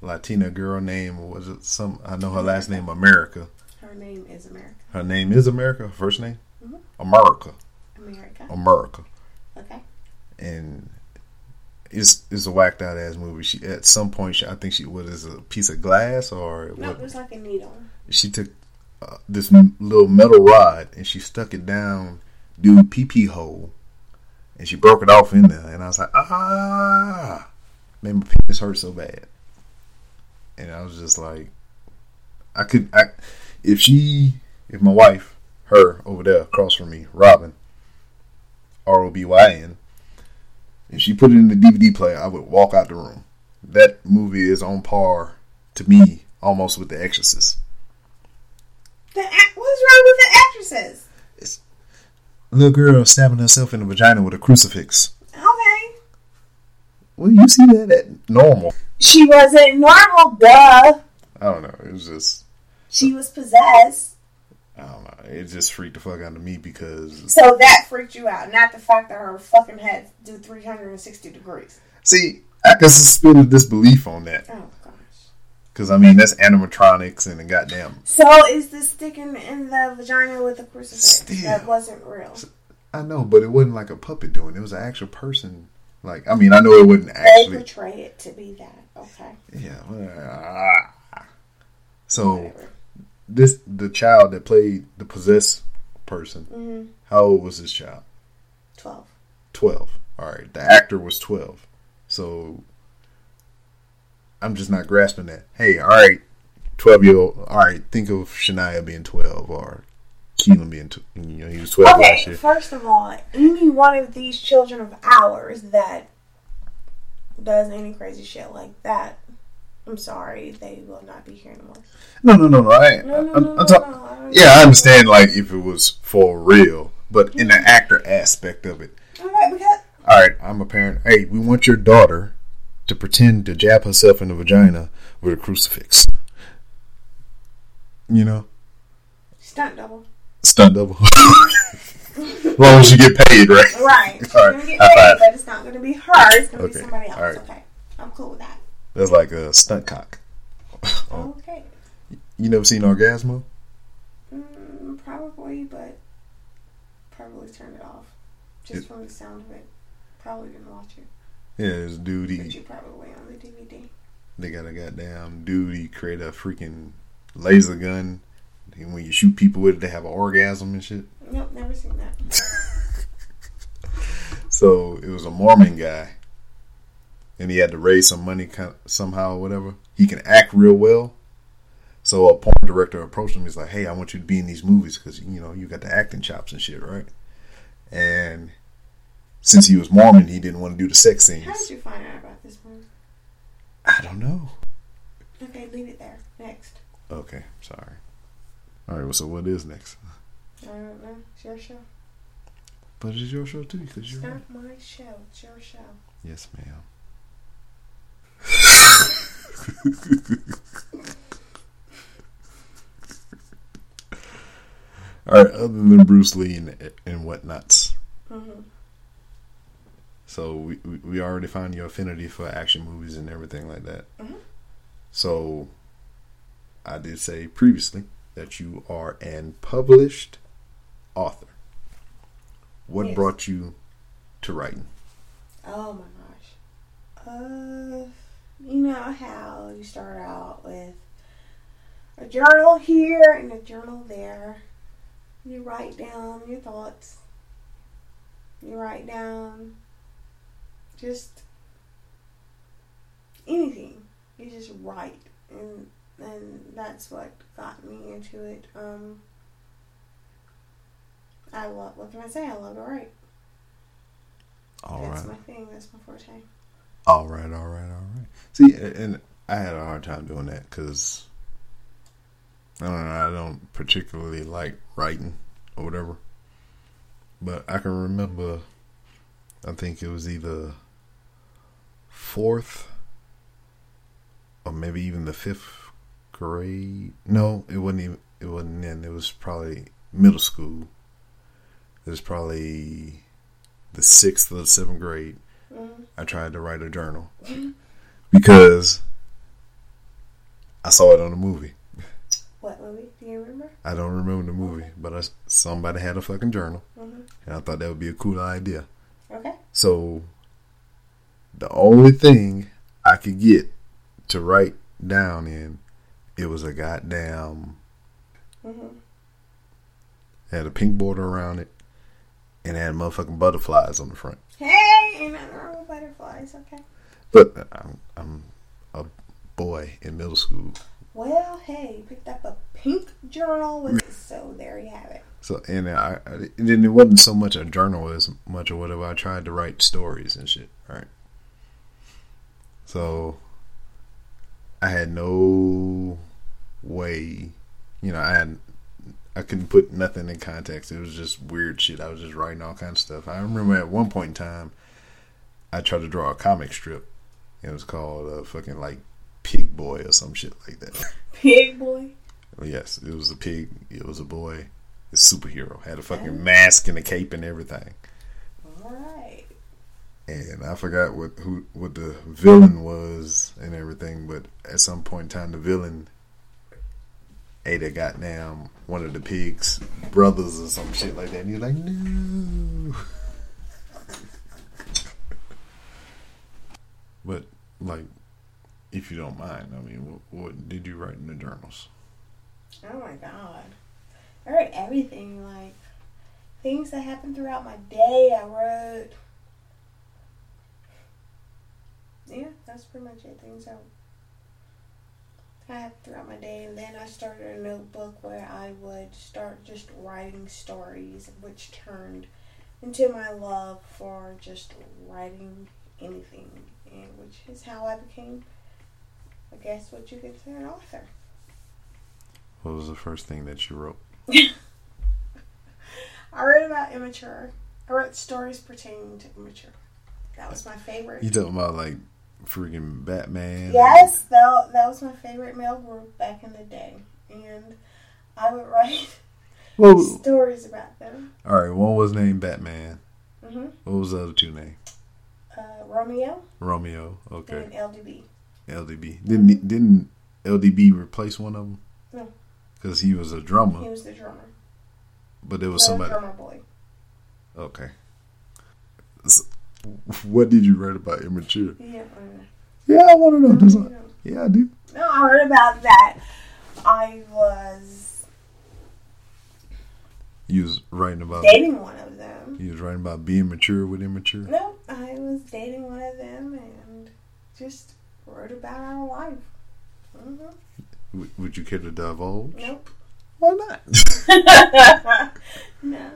Latina girl name. Was it some? I know her last name America. her name is America. Her name is America. Her first name Mhm. America. America. America. Okay. And it's it's a whacked out ass movie. She at some point she, I think she what is it, a piece of glass or No, what? it was like a needle. She took this little metal rod and she stuck it down dude pee pee hole, and she broke it off in there. And I was like, ah, made my penis hurt so bad. and I was just like, I could, I, if she, if my wife, her over there across from me, Robyn, R O B Y N, if she put it in the DVD player, I would walk out the room. That movie is on par to me almost with The Exorcist. The ac- what's wrong with the actresses? It's a little girl stabbing herself in the vagina with a crucifix. Okay. Well, you see that at normal. She wasn't normal, duh. I don't know. It was just, She was possessed. I don't know. It just freaked the fuck out of me because, So that freaked you out, not the fact that her fucking head do 360 degrees. see, I can suspend disbelief on that. Oh. Because, I mean, that's animatronics and the goddamn. So is the sticking in the vagina with the crucifix? Still. That wasn't real. I know, but it wasn't like a puppet doing it. It was an actual person. Like, I mean, I know it wasn't They actually. portray it to be that. Okay. Yeah. well, ah. So, Whatever. this, the child that played the possessed person, hmm how old was this child? 12. 12. All right. The actor was 12. So I'm just not grasping that. Hey, all right, 12 year old. All right, think of Shania being 12 or Keelan being, tw- you know, he was 12 last Okay, year. first of all, any one of these children of ours that does any crazy shit like that, I'm sorry, they will not be here anymore. No, no, no, no. I, No, no, I'm, no, I'm no, talk- no, Yeah, I understand, like, if it was for real, but in the actor aspect of it. Okay, because All right, I'm a parent. Hey, we want your daughter to pretend to jab herself in the vagina with a crucifix. You know? stunt double. Stunt double. as long as you get paid, right? Right. She's <laughs> All right, gonna get paid, five. but it's not gonna be her. It's gonna be somebody else. all right. Okay, I'm cool with that. That's like a stunt cock. Oh, <laughs> Okay. you never seen Orgazmo? Mm, probably, but probably turn it off just It- from the sound of it. Probably didn't watch it, Yeah, this dude, but he, you probably on the DVD. they got a goddamn dude, he created a freaking laser gun. And when you shoot people with it, they have an orgasm and shit. Nope, never seen that. <laughs> So it was a Mormon guy, and he had to raise some money somehow or whatever. He can act real well. So a porn director approached him. He's like, "Hey, I want you to be in these movies because you know you got the acting chops and shit, right?" And since he was Mormon, he didn't want to do the sex scenes. How did you find out about this movie? I don't know. Okay, leave it there. Next. Okay, sorry. All right. Well, so what is next? I don't know. It's your show. But it's your show too, because you're. not my show. It's your show. Yes, ma'am. <laughs> All right, other than Bruce Lee and, and whatnots. Mm-hmm. So we, we already found your affinity for action movies and everything like that. Mhm. So I did say previously that you are an published author. What Yes. brought you to writing? Oh my gosh. Uh, you know how you start out with a journal here and a journal there. You write down your thoughts. You write down just anything. You just write, and and that's what got me into it. Um, I love. What can I say? I love to write. All that's right. my thing. That's my forte. All right, all right, all right. See, and I had a hard time doing that because I don't know. I don't particularly like writing or whatever. But I can remember. I think it was either fourth or maybe even the fifth grade. No, it wasn't even. It wasn't then. It was probably middle school. It was probably the sixth or the seventh grade. Mhm. I tried to write a journal because I saw it on a movie. What movie? Do you remember? I don't remember the movie, but I, somebody had a fucking journal, Mm-hmm. and I thought that would be a cool idea. Okay. So the only thing I could get to write down in it was a goddamn Mm-hmm. had a pink border around it, and had motherfucking butterflies on the front. Hey, ain't nothing wrong with butterflies. Okay. But I'm, I'm a boy in middle school. Well, hey, you picked up a pink journal with it, so there you have it. So and I, I then it wasn't so much a journal as much or whatever. I tried to write stories and shit. Right. So I had no way, you know, I had I couldn't put nothing in context. It was just weird shit. I was just writing all kinds of stuff. I remember at one point in time, I tried to draw a comic strip. It was called uh, fucking like Pig Boy or some shit like that. <laughs> Pig boy. yes, it was a pig. It was a boy. A superhero had a fucking mask and a cape and everything. All right. And I forgot what who what the villain was and everything. But at some point in time, the villain ate a goddamn one of the pig's brothers or some shit like that. And you're like, no. <laughs> but like, if you don't mind, I mean, what, what did you write in the journals? Oh my god. I wrote everything, like things that happened throughout my day. I wrote. Yeah, that's pretty much it. Things I I had throughout my day, and then I started a notebook where I would start just writing stories, which turned into my love for just writing anything, and which is how I became, I guess, what you could say an author. What was the first thing that you wrote? <laughs> I wrote about immature. I wrote stories pertaining to immature. That was my favorite. You talking about like freaking Batman? Yes, that, that was my favorite male group back in the day. And I would write <laughs> Well, stories about them. all right. One was named Batman. hmm What was the other two named? Uh, Romeo Romeo. Okay. and LDB. LDB. Didn't didn't LDB replace one of them? No. Because he was a drummer. He was the drummer. but there was The somebody. drummer boy. Okay. What did you write about immature? Yeah, Yeah, I want to know. Does I- yeah, I do. No, I heard about that. I was You was writing about. dating one of them. You was writing about being mature with immature. No, I was dating one of them and just wrote about our life. hmm W- would you care to divulge? Nope. Why not? <laughs> no.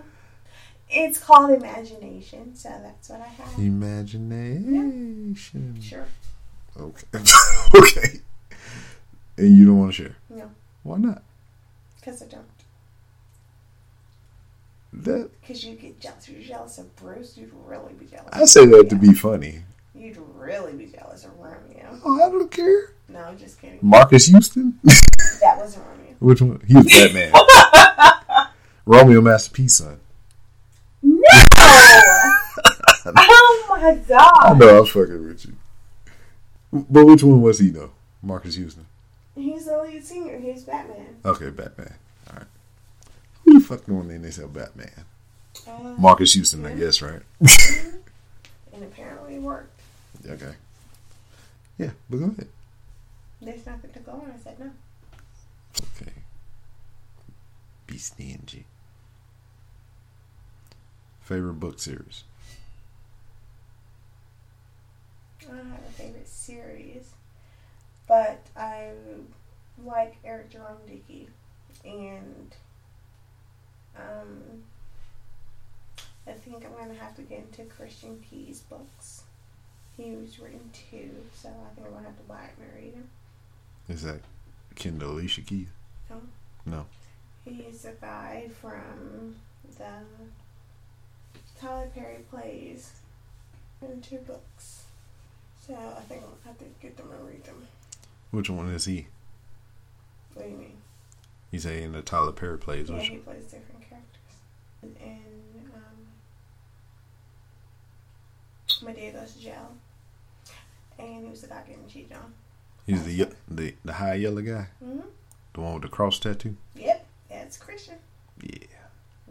It's called imagination, so that's what I have. Imagination. Sure. Okay. <laughs> okay. And you don't want to share? No, Why not? because I don't. That Because you get jealous. You're jealous of Bruce, you'd really be jealous. I say that to be funny. You'd really be jealous of Romeo. Oh, I don't care. No, I'm just kidding. Marques Houston. That wasn't Romeo. <laughs> Which one? He was Batman. <laughs> Romeo Master P's son. No! <laughs> oh my god! I know I was fucking with you. But which one was he though? Marques Houston. He's the lead singer. He's Batman. Okay, Batman. All right. Who the fuck going in they say Batman? Uh, Marques Houston, I guess, right? <laughs> and apparently it worked. Okay. Yeah, but go ahead. There's nothing to go on. I said no. Okay. Be stingy. Favorite book series? I don't have a favorite series, but I like Eric Jerome Dickey, and um, I think I'm gonna have to get into Christian Keyes' books. He was written two, so I think I'm gonna have to buy it and read him. Is that Kendall Alicia Keith? No. No. He's a guy from the Tyler Perry plays in two books. So I think I'll have to get them and read them. Which one is he? What do you mean? He's in the Tyler Perry plays. Yeah, Which he plays different characters. And um, Madea goes to jail. And he was the guy getting cheated on. he's the ye- the the high yellow guy, Mm-hmm. the one with the cross tattoo. Yep, that's Christian. Yeah,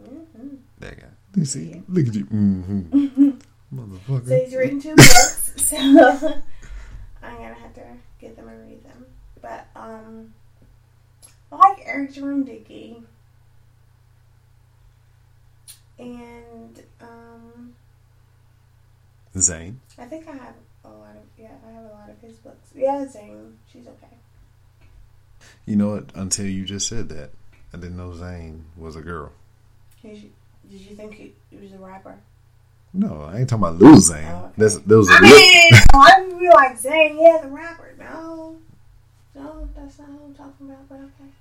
hmm that guy. You see, Yeah. look at you, mm-hmm. <laughs> motherfucker. So he's written two books, <laughs> so I'm gonna have to get them and read them. But um, I like Eric Jerome Dickey, and um, Zane. I think I have a lot of yeah, I have a lot of his books. Yeah, Zane, she's okay. You know what? Until you just said that, I didn't know Zane was a girl. Did you, did you think he, he was a rapper? No, I ain't talking about Lil Zane. Oh, okay. That's there was a I mean, I would be like Zane, yeah, the rapper. No, no, that's not what I'm talking about. But okay.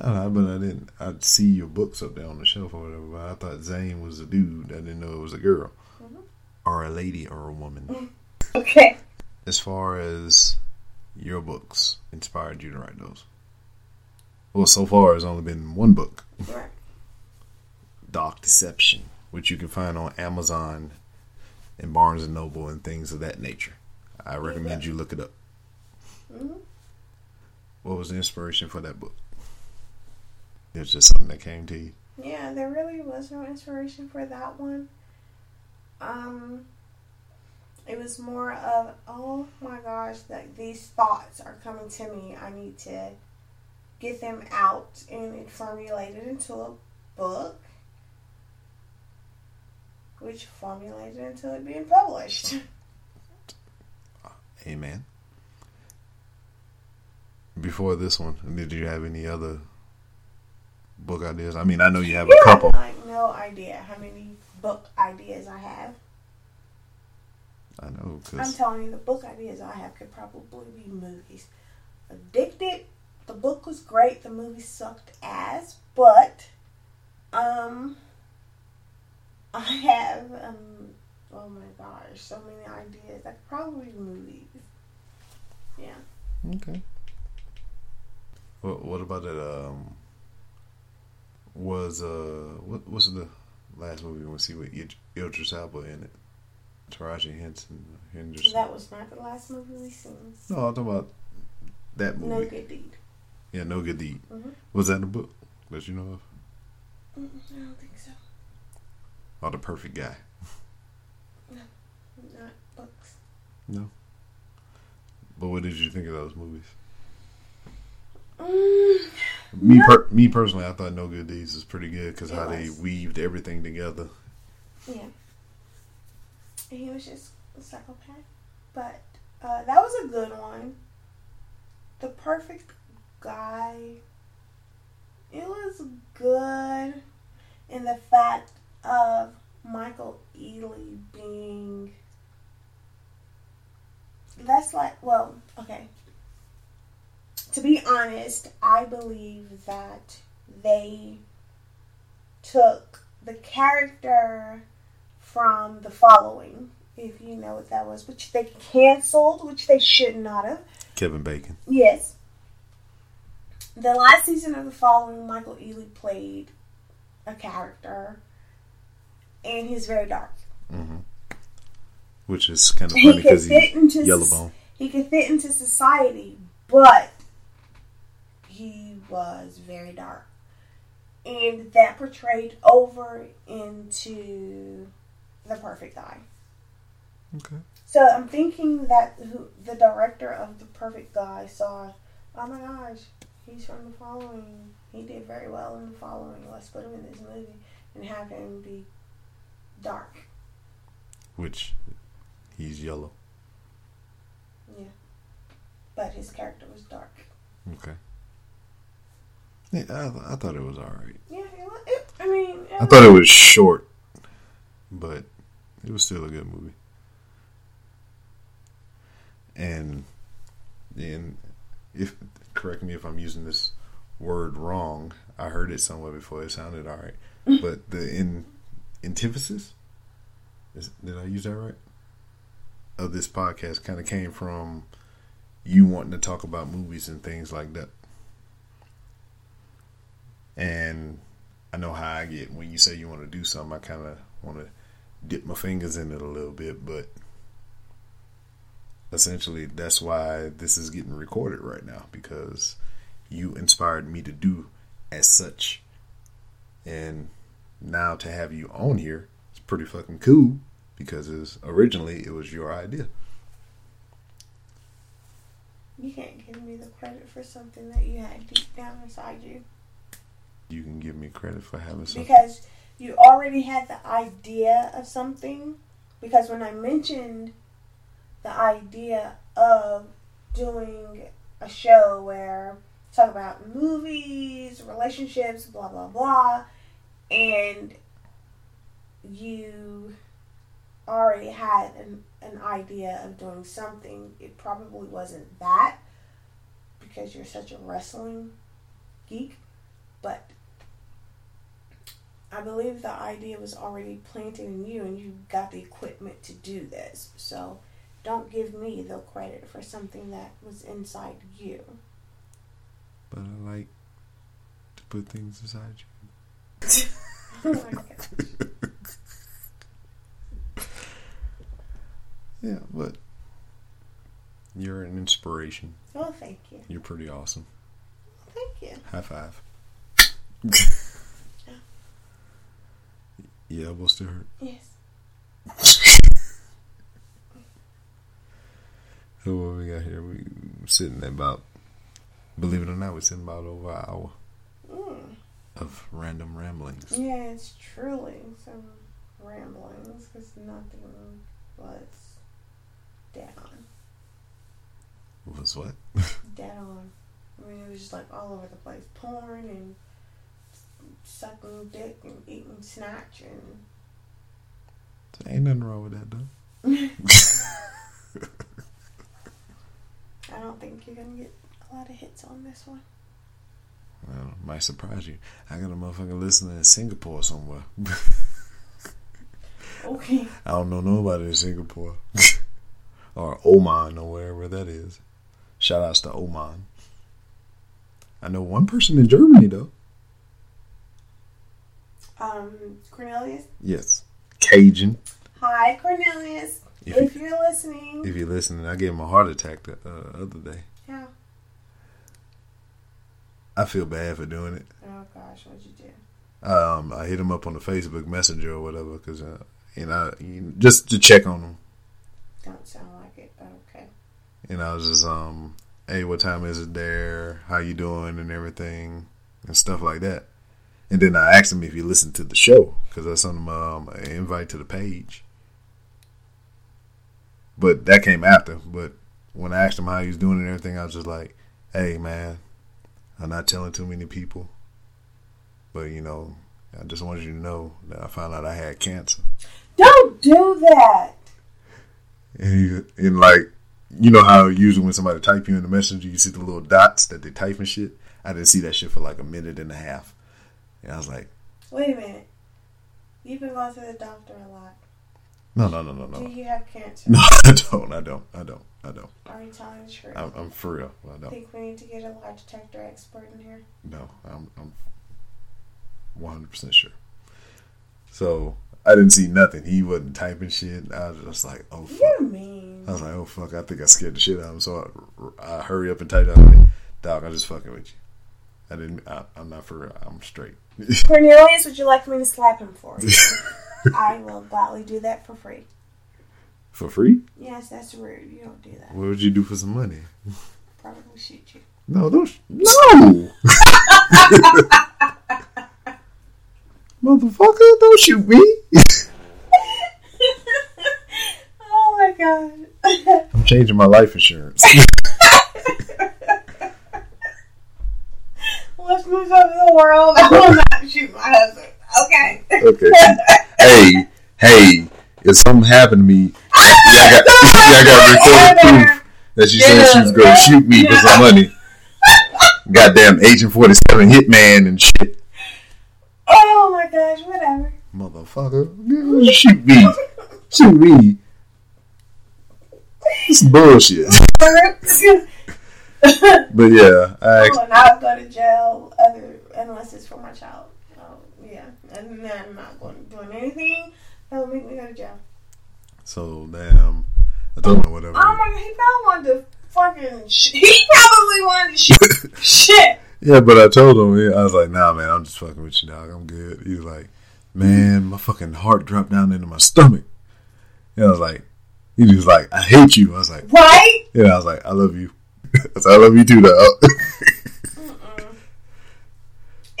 No, no, but I didn't. I'd see your books up there on the shelf or whatever. But I thought Zane was a dude. I didn't know it was a girl, Mhm. or a lady, or a woman. Okay. As far as your books inspired you to write those, well, so far it's only been one book, Right. Dark Deception, which you can find on Amazon and Barnes and Noble and things of that nature. I recommend you look it up. hmm What was the inspiration for that book? It was just something that came to you. Yeah, there really was no inspiration for that one. Um, it was more of, oh my gosh, like these thoughts are coming to me. I need to get them out, and formulate it into a book, which formulated until it being published. <laughs> Amen. Before this one, did you have any other book ideas? I mean, I know you have a couple. have like no idea how many book ideas I have. I know I'm telling you, the book ideas I have could probably be movies. Addicted, the book was great. The movie sucked ass, but um, I have um, oh my gosh, so many ideas. That could probably be movies. Yeah. okay. What What about it? Um, was uh, what was the last movie we want to see with Id- Idris Elba in it? Taraji Henson. Henderson. That was not the last movie we seen. no, I'm talking about that movie. No good deed. Yeah, No Good Deed. Mhm. Was that in the book that you know of? Mm, I don't think so. Or The Perfect Guy? No, not books. No. But what did you think of those movies? Mm, Me, No. per- me personally, I thought No Good Deeds was pretty good because how they weaved everything together. Yeah. And he was just a psychopath. But uh, that was a good one. The perfect guy. It was good in the fact of Michael Ealy being. That's like, well, okay. To be honest, I believe that they took the character from the following, if you know what that was, which they canceled, which they should not have. Kevin Bacon. Yes. The last season of the following, Michael Ealy played a character, and he's very dark. hmm Which is kind of funny because fit he's into yellow bone. He could fit into society, but he was very dark, and that portrayed over into the perfect guy. Okay. So I'm thinking that who, the director of The Perfect Guy saw, oh my gosh, he's from the following. He did very well in the following. Let's put him in this movie and have him be dark. Which he's yellow. Yeah. But his character was dark. Okay. Yeah, I, I thought it was all right. Yeah, it it, I mean, it I thought it was short, but it was still a good movie. And and if correct me if I'm using this word wrong, I heard it somewhere before. It sounded all right, <laughs> but the in antithesis is, did I use that right? Of this podcast kind of came from you wanting to talk about movies and things like that. And I know how I get when you say you want to do something. I kind of want to dip my fingers in it a little bit, but essentially that's why this is getting recorded right now because you inspired me to do as such. And now to have you on here, it's pretty fucking cool because it's, originally it was your idea. You can't give me the credit for something that you had deep down inside you. You can give me credit for having something. Because you already had the idea of something. Because when I mentioned the idea of doing a show where talk about movies, relationships, blah blah blah, and you already had an, an idea of doing something, it probably wasn't that because you're such a wrestling geek, but I believe the idea was already planted in you and you got the equipment to do this. So don't give me the credit for something that was inside you. But I like to put things inside you. Oh. <laughs> Yeah, but you're an inspiration. Oh, thank you. You're pretty awesome. Thank you. High five. <laughs> yeah, elbow still hurt. Yes. <laughs> So what we got here? We sitting about, believe it or not, we're sitting about over an hour. Of random ramblings. Yeah, it's truly some ramblings because nothing was dead on. Was what? <laughs> Dead on. I mean, it was just like all over the place. Porn and sucking dick and eating snatch and. There Ain't nothing wrong with that though. <laughs> <laughs> I don't think you're gonna get a lot of hits on this one. Well, might surprise you. I got a motherfucker listening in Singapore somewhere. <laughs> Okay. I don't know nobody in Singapore. <laughs> or Oman or wherever that is. Shout outs to Oman. I know one person in Germany though. Um, Cornelius. Yes. Cajun. Hi, Cornelius. If If, you- you're listening. If you're listening, I gave him a heart attack the uh, other day. yeah. I feel bad for doing it. Oh gosh, what'd you do? Um, I hit him up on the Facebook Messenger or whatever because, uh, you know, just to check on him. Don't sound like it, but okay. And I was just, um, hey, what time is it there? How you doing and everything and stuff like that. And then I asked him if he listened to the show because I sent him um, an invite to the page. But that came after. But when I asked him how he was doing and everything, I was just like, hey, man, I'm not telling too many people. But, you know, I just wanted you to know that I found out I had cancer. Don't do that. And, he, and like, you know how usually when somebody type you in the messenger, you see the little dots that they type and shit. I didn't see that shit for like a minute and a half, and I was like, Wait a minute. You've been going to the doctor a lot. no, no, no, no, no. Do you have cancer? <laughs> no, I don't, I don't, I don't, I don't. Are you telling the truth? I'm, I'm for real, I don't. think we need to get a lie detector expert in here. No, I'm, I'm 100 percent sure. So I didn't see nothing. He wasn't typing shit. I was just like, oh fuck. You're mean. I was like, oh fuck, I think I scared the shit out of him. So I, I hurry up and type. Was like, dog, I'm just fucking with you. I didn't. I, I'm not for real. I'm straight. <laughs> Cornelius, would you like me to slap him for you? <laughs> I will gladly do that for free. For free? Yes, that's rude. You don't do that. What would you do for some money? Probably shoot you. No, don't. sh- No, <laughs> motherfucker, don't shoot me. <laughs> oh my god. <laughs> I'm changing my life insurance. Let's move over the world. I will not shoot my husband. Okay. okay. Hey, hey, if something happened to me, y'all got, y'all got recorded proof that she said she was gonna shoot me for some money. Goddamn Agent 47 hitman and shit. Oh my gosh, whatever. Motherfucker, shoot me. Shoot me. It's bullshit. But yeah, I I will not go to jail other unless it's for my child. Oh, yeah. And then I'm not gonna doing anything that will make me go to jail. So damn. I told him whatever. Oh my god, he probably wanted to fucking sh- he probably wanted to shoot <laughs> shit. Yeah, but I told him, I was like, nah, man, I'm just fucking with you, dog. I'm good. He was like, man, my fucking heart dropped down into my stomach. And I was like, he was like, I hate you. I was like, Right? yeah, I was like, I love you. <laughs> I said, I love you too, dog.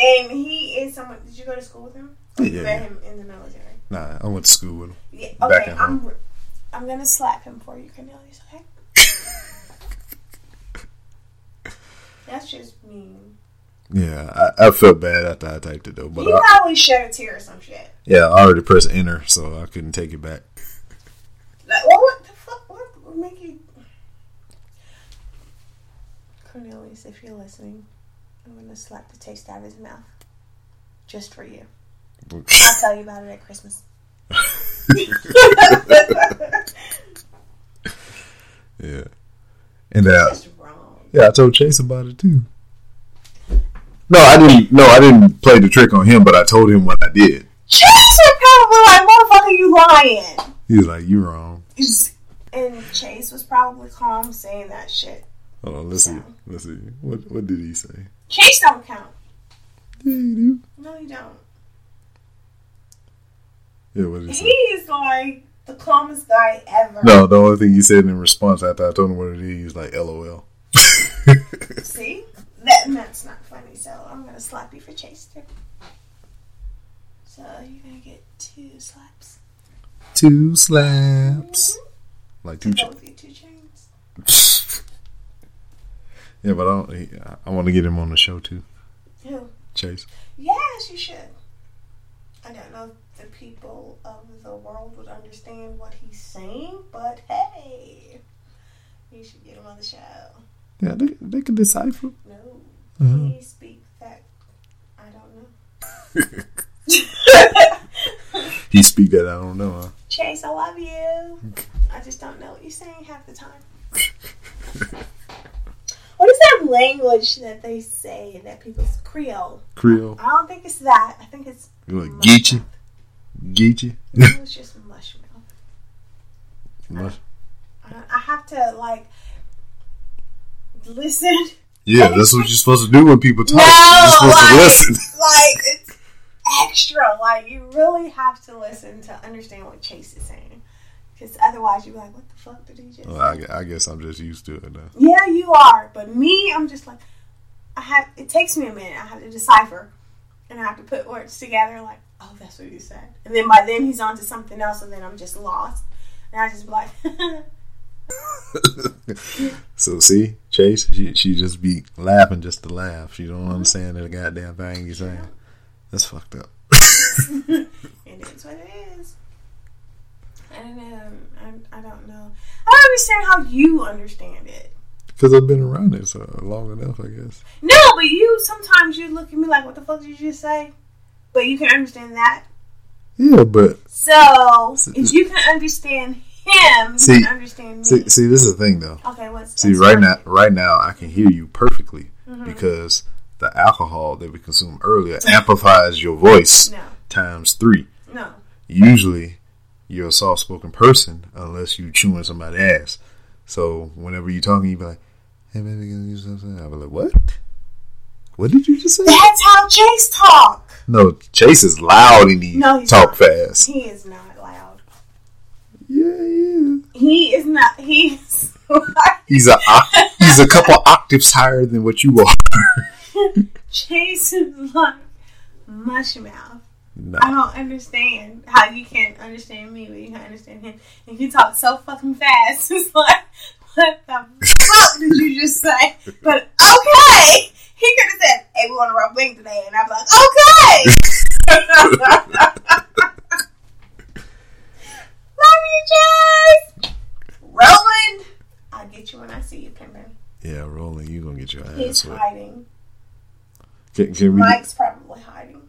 And he is someone. Did you go to school with him? Or you Yeah, met him in the military. Nah, I went to school with him. Yeah. Back Okay. at I'm. home. I'm gonna slap him for you, Cornelius. Okay. <laughs> That's just mean. Yeah, I, I felt bad after I typed it though, but you I, probably shed a tear or some shit. yeah, I already pressed enter, so I couldn't take it back. Like, what, what the fuck? What would make you? Cornelius, if you're listening, I'm gonna slap the taste out of his mouth, just for you. I'll tell you about it at Christmas. <laughs> yeah, and uh, wrong. yeah, I told Chase about it too. No, I didn't. No, I didn't play the trick on him, but I told him what I did. Chase was probably like, "Motherfucker, you lying." He was like, "You wrong." And Chase was probably calm saying that shit. Hold on, let's see. Let's see. What What did he say? Chase don't count. Yeah, you do. No, you don't. Yeah, what did he say? Is like the calmest guy ever. No, the only thing he said in response after I told him what it is, he was like, "LOL." <laughs> See? That, that's not funny, so I'm gonna slap you for Chase. So you're gonna get two slaps. two slaps, mm-hmm. like two. To Ch- both your two chains. <laughs> yeah, but I don't. He, I want to get him on the show too, Who? Chase. Yes, you should. I don't know people of the world would understand what he's saying, but hey, you should get him on the show. Yeah, they they can decipher. No, Uh-huh. he speaks that I don't know. <laughs> He speak that I don't know. Huh? Chase, I love you. I just don't know what you're saying half the time. <laughs> what is that language that they say that people's Creole? Creole. I don't think it's that. I think it's You like Geechee? Geechee? <laughs> it was just mush mouth. Mush- I, I have to like listen. yeah, that's what you're supposed to do when people talk. No, you're supposed like, to listen. <laughs> like it's extra. Like you really have to listen to understand what Chase is saying, because otherwise you're like, "What the fuck did he just?" Well, I, I guess I'm just used to it now. Yeah, you are. But me, I'm just like, I have. It takes me a minute. I have to decipher, and I have to put words together. Like, oh, that's what he said. And then by then he's on to something else, and then I'm just lost. And I just be like, <laughs> so see, Chase, she she just be laughing just to laugh. She don't understand the goddamn thing you're saying. That's fucked up. And <laughs> it is what it is. And um, I, I don't know. I don't understand how you understand it. Because I've been around it so long enough, I guess. No, but you sometimes you look at me like, "What the fuck did you just say?" But you can understand that. Yeah, but So if you can understand him, you See- can understand me. see, see, this is the thing though. okay, what's See, right now, right now, I can hear you perfectly Mm-hmm. because the alcohol that we consumed earlier amplifies your voice No, times three. no. Usually, you're a soft-spoken person unless you're chewing somebody's ass. So whenever you're talking, you be like, "Hey, baby, can you do something?" I'll be like, "What? What did you just say?" That's how Chase talk. No, Chase is loud and he No, talk not. fast. He is not loud. Yeah, yeah. He is not. He's. <laughs> He's a he's a couple octaves higher than what you are. <laughs> Chase is like mush mouth. No. I don't understand how you can't understand me, but you can understand him. And he talks so fucking fast. <laughs> It's like, what the fuck did you just say? But okay, he could have said, "Hey, we want to rub wing today," and I'm like, "Okay." <laughs> Love you, Chase. Roland, I'll get you when I see you, pimpin'. Yeah, rolling. You gonna get your He's ass wet. hiding. Can, can we? Mike's probably hiding.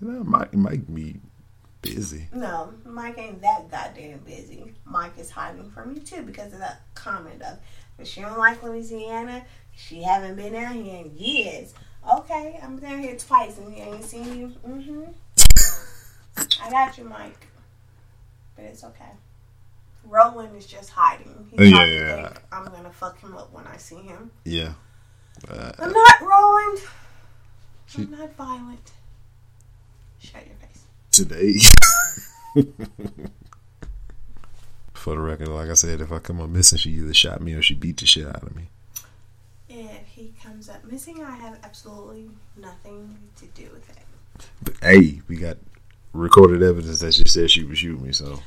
No, Mike might be busy. No, Mike ain't that goddamn busy. Mike is hiding from you too because of that comment of, but she don't like Louisiana. She haven't been out here in years. Okay, I'm down here twice and you ain't seen you. Mm-hmm. <laughs> I got you, Mike. But it's okay. Roland is just hiding. He's Yeah, yeah. think I'm gonna fuck him up when I see him. Yeah. Uh, I'm not Roland. She- I'm not violent. Shut your face. today. <laughs> For the record, like I said, if I come up missing, she either shot me or she beat the shit out of me. If he comes up missing, I have absolutely nothing to do with it. But hey, we got recorded evidence that she said she would shoot me. So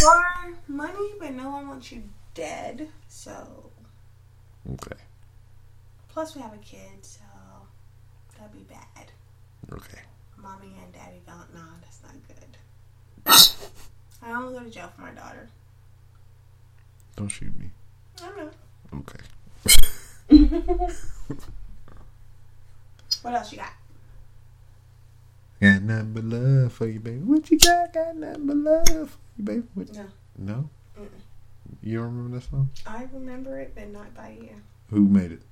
for money, but no one wants you dead. So Okay. plus we have a kid, so that'd be bad. Okay. Mommy and daddy don't. Nah, that's not good. I don't go to jail for my daughter. Don't shoot me. I know. Okay. <laughs> What else you got? Got nothing but love for you, baby. What you got? Got nothing but love for you, baby. What? No. No? Mm-mm. You don't remember that song? I remember it, but not by you. Who made it?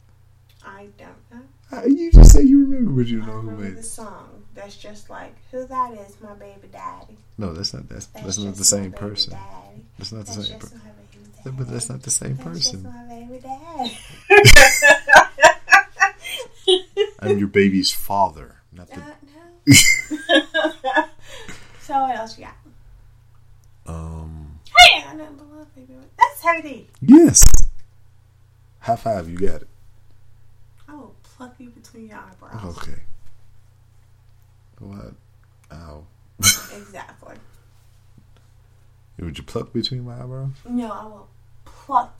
I don't know. Uh, you just say you remember, but you don't I know who made the it. song. That's just like who that is, my baby daddy. No, that's not that's, That's, that's not the same person. Daddy. That's not the That's same person. My. But that's not the same That's person. just my baby daddy. <laughs> I'm your baby's father, not Uh, the. no. <laughs> <laughs> so what else you got? Um. Hey, I know, but love baby. That's heavy. Yes. High five. You got it. I will pluck you between your eyebrows. Okay. What? Ow. Exactly. Would you pluck between my eyebrows? No, I will pluck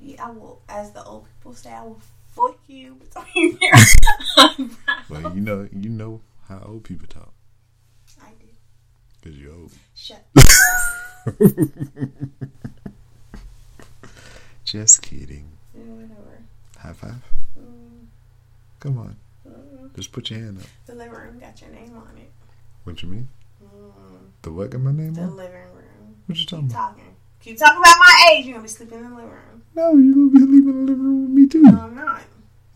you. I will, as the old people say, I will fuck you between your <laughs> eyebrows. Well, you know, you know how old people talk I do. because you're old. Shut. <laughs> Just kidding. Whatever. High five. Mm, Come on. mm. Just put your hand up. The living room got your name on it. What you mean? Mm, The what got my name the on? The living room. What you talking Keep about? talking. Keep talking about my age. You're gonna be sleeping in the living room. No, you're gonna be sleeping in the living room with me too. No, I'm not.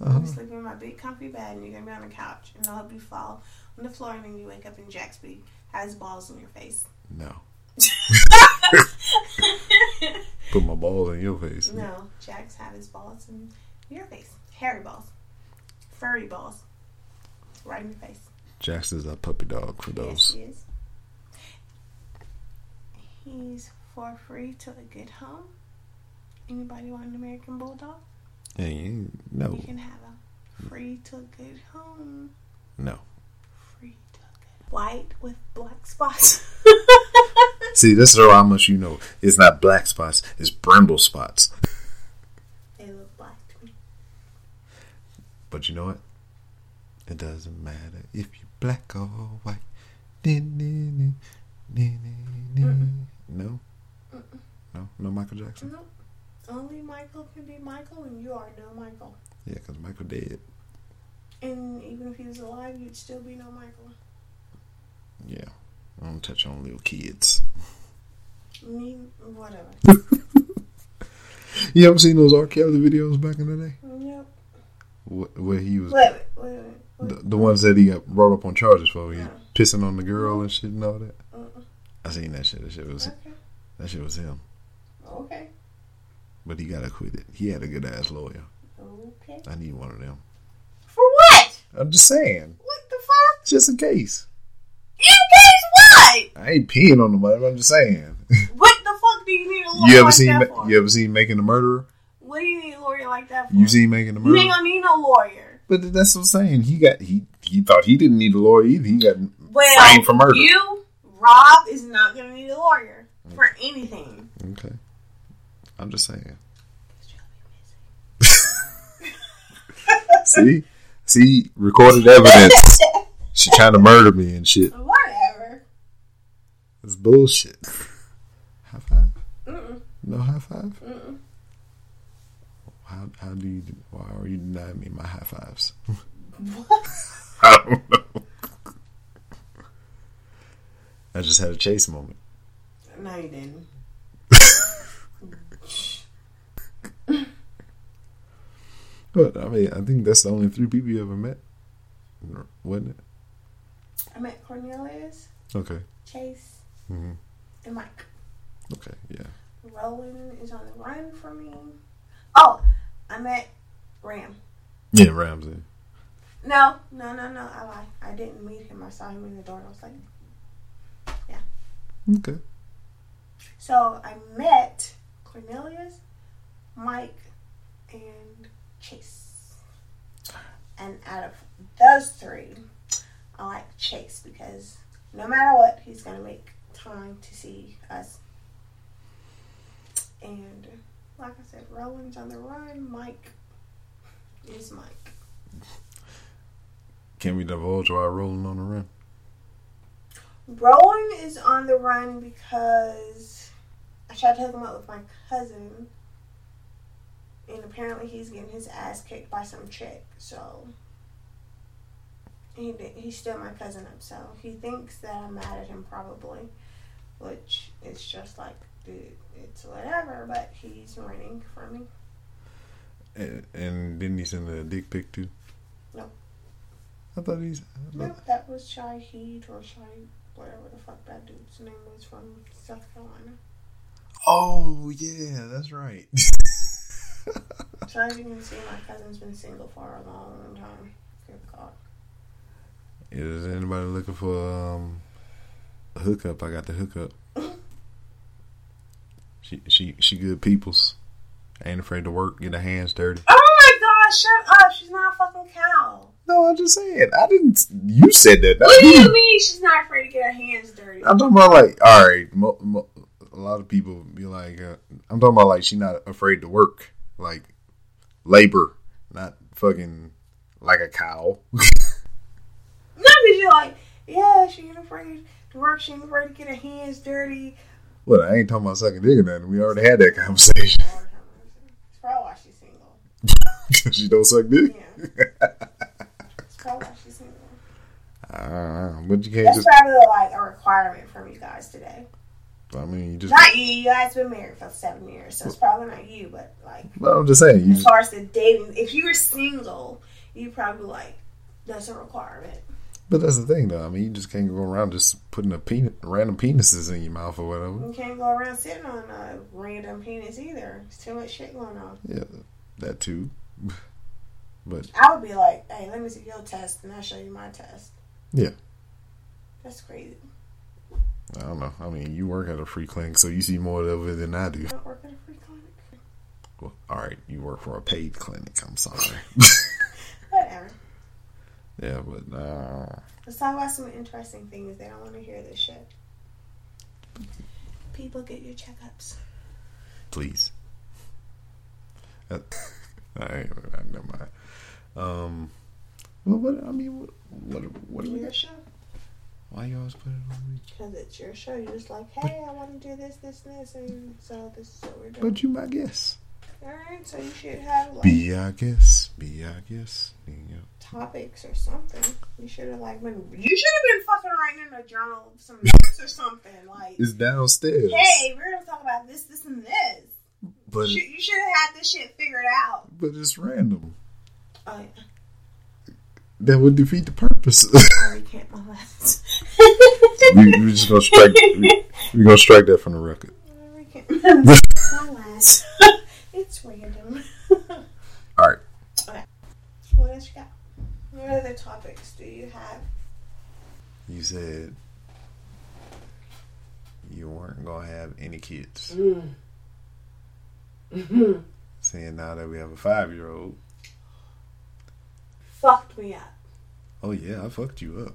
I'm Uh-huh. gonna be sleeping in my big comfy bed, and you're gonna be on the couch, and I'll help you fall on the floor, and then you wake up and Jaxby has balls in your face. No. <laughs> Put my balls in your face. no, Jax had his balls in your face. Hairy balls, furry balls, right in your face. Jackson's a puppy dog for Yes, those. he is. He's for free to a good home. Anybody want an American Bulldog? No, You can have a free to a good home. no. Free to a good white with black spots. <laughs> See, this is how much you know. It's not black spots. It's brindle spots. they look black to me. But you know what? It doesn't matter if you're black or white. Michael Jackson. Nope. Only Michael can be Michael, and you are no Michael. Yeah, because Michael dead. And even if he was alive, you'd still be no Michael. Yeah, I don't touch on little kids. Me, whatever. <laughs> You ever seen those R. Kelly videos back in the day? Wh- Where he was Wait, wait, wait, the, the ones that he got brought up on charges for. He Yeah. pissing on the girl and shit and all that. Uh-uh. I seen that shit. That shit was Okay. that shit was him. Okay. But he got acquitted. He had a good ass lawyer. Okay. I need one of them. For what? I'm just saying, What the fuck? just in case. In case what? I ain't peeing on nobody. but I'm just saying. <laughs> What the fuck do you need a lawyer you ever like seen that for? you ever seen Making a Murderer? What do you need a lawyer like that for? You seen Making a murder. You ain't Murderer? gonna need no lawyer. But that's what I'm saying. He got he he thought he didn't need a lawyer either. He got Well, framed for murder. you, Rob, is not gonna need a lawyer for anything. Okay. I'm just saying. <laughs> See? See, recorded evidence. <laughs> she trying to murder me and shit. Whatever. It's bullshit. High five? Mm-mm. No high five? Mm-mm. How how do you why are you denying me my high fives? What? <laughs> I don't know. I just had a chase moment. No, you didn't. But I mean, I think that's the only three people you ever met, wasn't it? I met Cornelius, Okay. Chase, Mm-hmm. and Mike. Okay. Yeah. Roland is on the run for me. Oh, I met Ram. Yeah, Ramsey. No, no, no, no. I lied. I didn't meet him. I saw him in the door. I was like, yeah. Okay. so I met Cornelius, Mike, and Chase. And out of those three, I like Chase because no matter what, he's gonna make time to see us. And like I said, Roland's on the run. Mike is Mike. Can we divulge why Roland on the run? Roland is on the run because I tried to hook him up with my cousin, and apparently he's getting his ass kicked by some chick. So he did, he's still my cousin up. So he thinks that I'm mad at him probably, which is just like, dude, it's whatever. But he's running for me. And, and didn't he send a dick pic too? No. I thought he's. I thought- Nope, that was Shahid or Shahid, whatever the fuck that dude's name was from South Carolina. Oh yeah, that's right. <laughs> So as you can see, my cousin's been single for a long time. Good God. Is anybody looking for um, a hookup? I got the hookup. <laughs> she she she good peoples. Ain't afraid to work. Get her hands dirty. Oh my God! Shut up! She's not a fucking cow. No, I'm just saying. I didn't. You said that. What do you mean she's not afraid to get her hands dirty? I'm talking about like, all right. Mo, mo, a lot of people be like, uh, I'm talking about like she's not afraid to work, like labor, not fucking like a cow. No, because you're like, yeah, she ain't afraid to work. She ain't afraid to get her hands dirty. well, I ain't talking about sucking dick or nothing. We already had that conversation. It's probably why she's single. <laughs> she don't suck dick. Yeah. It's probably why she's single. Uh, but you can't That's just. probably like a requirement from you guys today. I mean, you just. Not you. You guys been married for seven years, so it's probably not you. But like, well, I'm just saying. You as just, far as the dating, if you were single, you probably like that's a requirement. but that's the thing, though. I mean, you just can't go around just putting a penis, random penises in your mouth or whatever. You can't go around sitting on a random penis either. There's too much shit going on. Yeah, that too. <laughs> But I would be like, hey, let me see your test, and I'll show you my test. Yeah. That's crazy. I don't know. I mean, you work at a free clinic, so you see more of it than I do. I don't work at a free clinic. Well, all right, you work for a paid clinic. I'm sorry. <laughs> <laughs> Whatever. yeah, but uh, Let's talk about some interesting things. They don't want to hear this shit. People get your checkups. please. Uh, all right, never mind. Um, well, what I mean, what, what, what do we Your got? show. Why you always put it on me? Because it's your show. You're just like, hey, I want to do this, this, and this, and so this is what we're doing. But you my guess. Alright, so you should have like Be our guess. Be our guess. Yeah. topics or something. You should have like been. You should have been fucking writing in a journal some notes or something. Like, It's downstairs. hey, we're gonna talk about this, this, and this. but You should- you should have had this shit figured out. but it's random. Oh, yeah. That would defeat the purpose. I recant my last. we we just gonna strike. We, we gonna strike that from the record. I recant my last. it's random. <laughs> All right. what else you got? What other topics do you have? You said you weren't gonna have any kids. Mm. Saying now that we have a five year old. Fucked me up. Oh yeah, I fucked you up.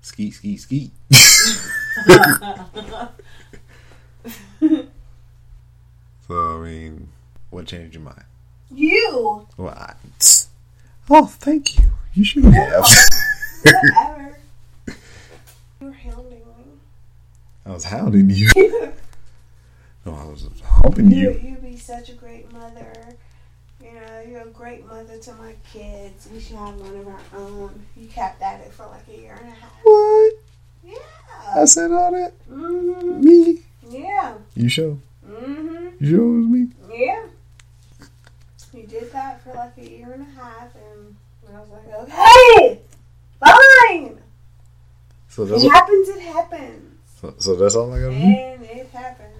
Skeet, skeet, skeet. <laughs> so I mean, what changed your mind? You. Well, I, oh, thank you. You should have. Whatever. <laughs> you were hounding me. I was hounding you. me. <laughs> No, I was humping you, you. you'd be such a great mother. You know, you're a great mother to my kids. We should have one of our own. You kept at it for like a year and a half. What? Yeah. I said all that. hmm Me? Yeah. You sure? Mm hmm You sure it was me? Yeah. You did that for like a year and a half, and I was like, okay, fine. So that's It happens, it happens. so, so that's all I do. And it happened.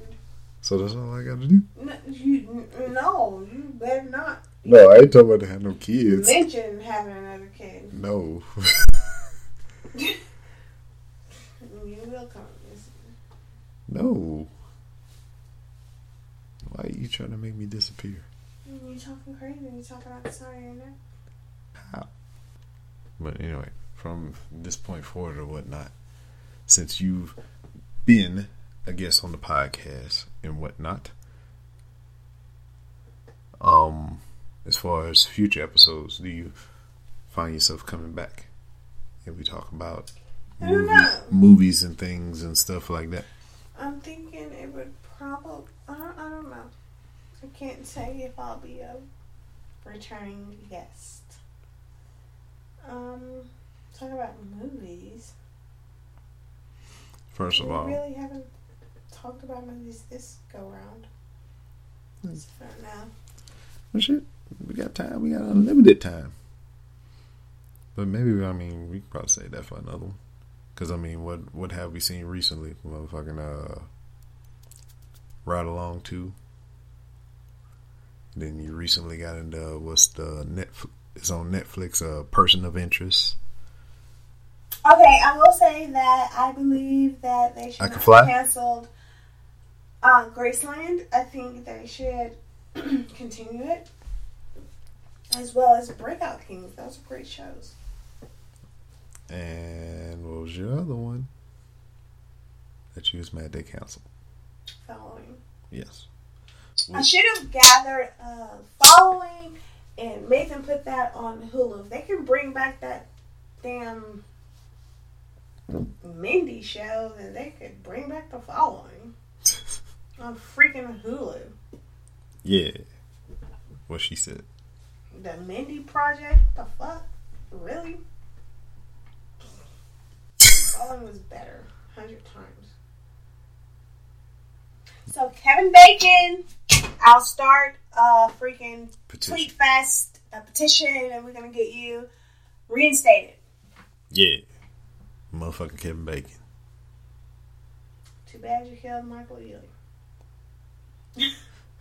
So that's all I gotta do. No, you, no, you better not No, I ain't talking about to have no kids. mention having another kid. No. <laughs> You will come. No. Why are you trying to make me disappear? You're talking crazy? You're talking about the side of your neck? But anyway, from this point forward or whatnot, since you've been a guest on the podcast and whatnot, Um, as far as future episodes, do you find yourself coming back? If we talk about movie- movies and things and stuff like that. I'm thinking it would probably. I don't, I don't know. I can't say if I'll be a returning guest. Um, talk about movies. First of we all, really haven't talked about movies this go round. Hmm. So I don't know. well, shit, we got time. We got unlimited time. But maybe I mean we could probably say that for another one. Because I mean, what what have we seen recently? Motherfucking uh, Ride Along two. Then you recently got into what's the Netflix? It's on Netflix. Uh, Person of Interest. Okay, I will say that I believe that they should I Can Fly? canceled uh, Graceland. I think they should <clears throat> continue it, as well as Breakout Kings. Those are great shows. And what was your other one? That you was mad they canceled. Following, Yes. I should have gathered uh, following and made them put that on Hulu. If they can bring back that damn Mindy show, then they could bring back the following on freaking Hulu. Yeah. What she said. The Mindy Project? The fuck? Really? Following was better. Hundred times. So Kevin Bacon, I'll start a freaking Petition. tweet fest, a petition, and we're gonna get you reinstated. Yeah. Motherfucking Kevin Bacon. Too bad you killed Michael Ealy.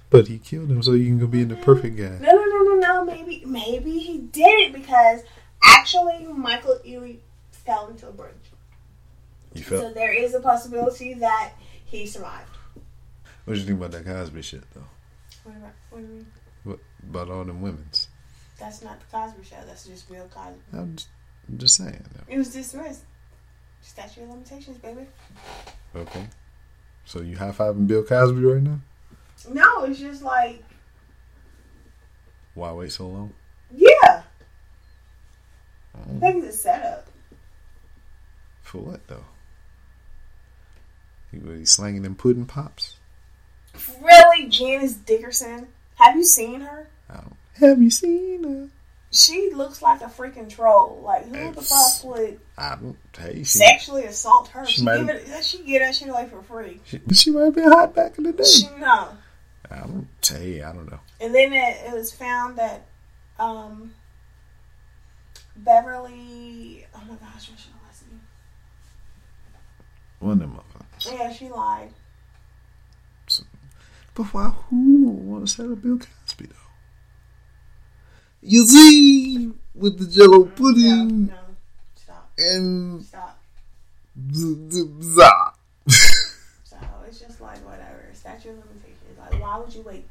But he killed him so you can go be in the perfect guy. No, no, no, no, no. Maybe, maybe he did it because actually Michael Ealy fell into a bridge. You fell. So there is a possibility that he survived. What do you think about that Cosby shit though? What about, what do you mean? What about all them women's? That's not the Cosby Show. That's just real Cosby. I'm just, I'm just saying. It was dismissed. Statute of limitations, baby. Okay. So you high fiving Bill Cosby right now? No, it's just like, Why wait so long? yeah. I think it's a setup. For what though? He was slanging them pudding pops. Really, Janice Dickinson? Have you seen her? I don't. Have you seen her? She looks like a freaking troll. Like, who the fuck would I don't. Hey, she, sexually assault her? she She, might- give it, she get that shit away for free. she, she might have been hot back in the day. She, no. I don't. Hey, I don't know. And then it, it was found that um, Beverly. Oh my gosh, what's her last name? One of them motherfuckers. Yeah, she lied. But why? Who want to Bill Cosby though? You see, with the Jello No, pudding no. Stop. and Stop. z- z-. <laughs> So it's just like whatever. Statue of why would you wait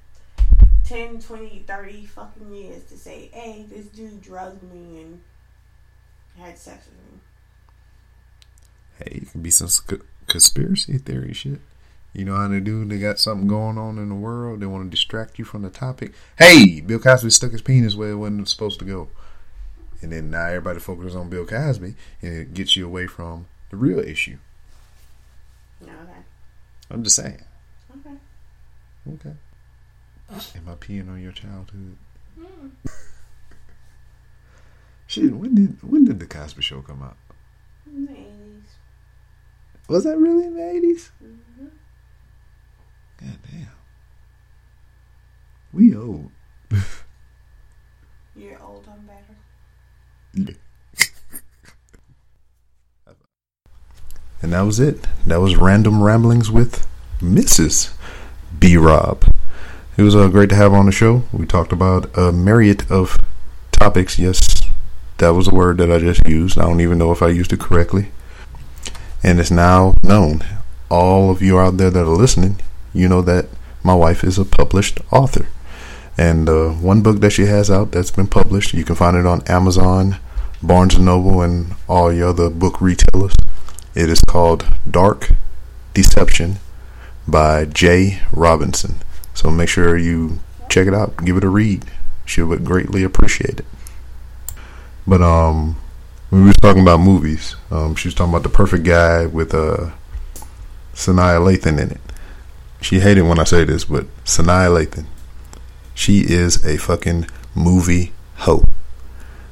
10, 20, 30 fucking years to say, hey, this dude drugged me and had sex with me? Hey, it can be some sc- conspiracy theory shit. You know how they do? They got something going on in the world. They want to distract you from the topic. Hey, Bill Cosby stuck his penis where it wasn't supposed to go. And then now everybody focuses on Bill Cosby, and it gets you away from the real issue. Okay. I'm just saying. Okay. Okay. <sighs> Am I peeing on your childhood? Mm. <laughs> Shit, when did when did the Cosby Show come out? In the 80s. Was that really in the eighties? Mm-hmm. God damn. We old. <laughs> You're old, I'm better. <laughs> And that was it. That was Random Ramblings with Mrs. B. Rob. It was uh, great to have on the show. We talked about a myriad of topics. Yes, that was a word that I just used. I don't even know if I used it correctly. And it's now known. All of you out there that are listening, you know that my wife is a published author. And uh, one book that she has out that's been published, you can find it on Amazon, Barnes & Noble, and all your other book retailers. It is called Dark Deception by Jay Robinson. So make sure you check it out. Give it a read. She would greatly appreciate it. But um, we was talking about movies, um, she was talking about the perfect guy with uh, Sanaa Lathan in it. She hated when I say this, but Sanaa Lathan, she is a fucking movie hoe.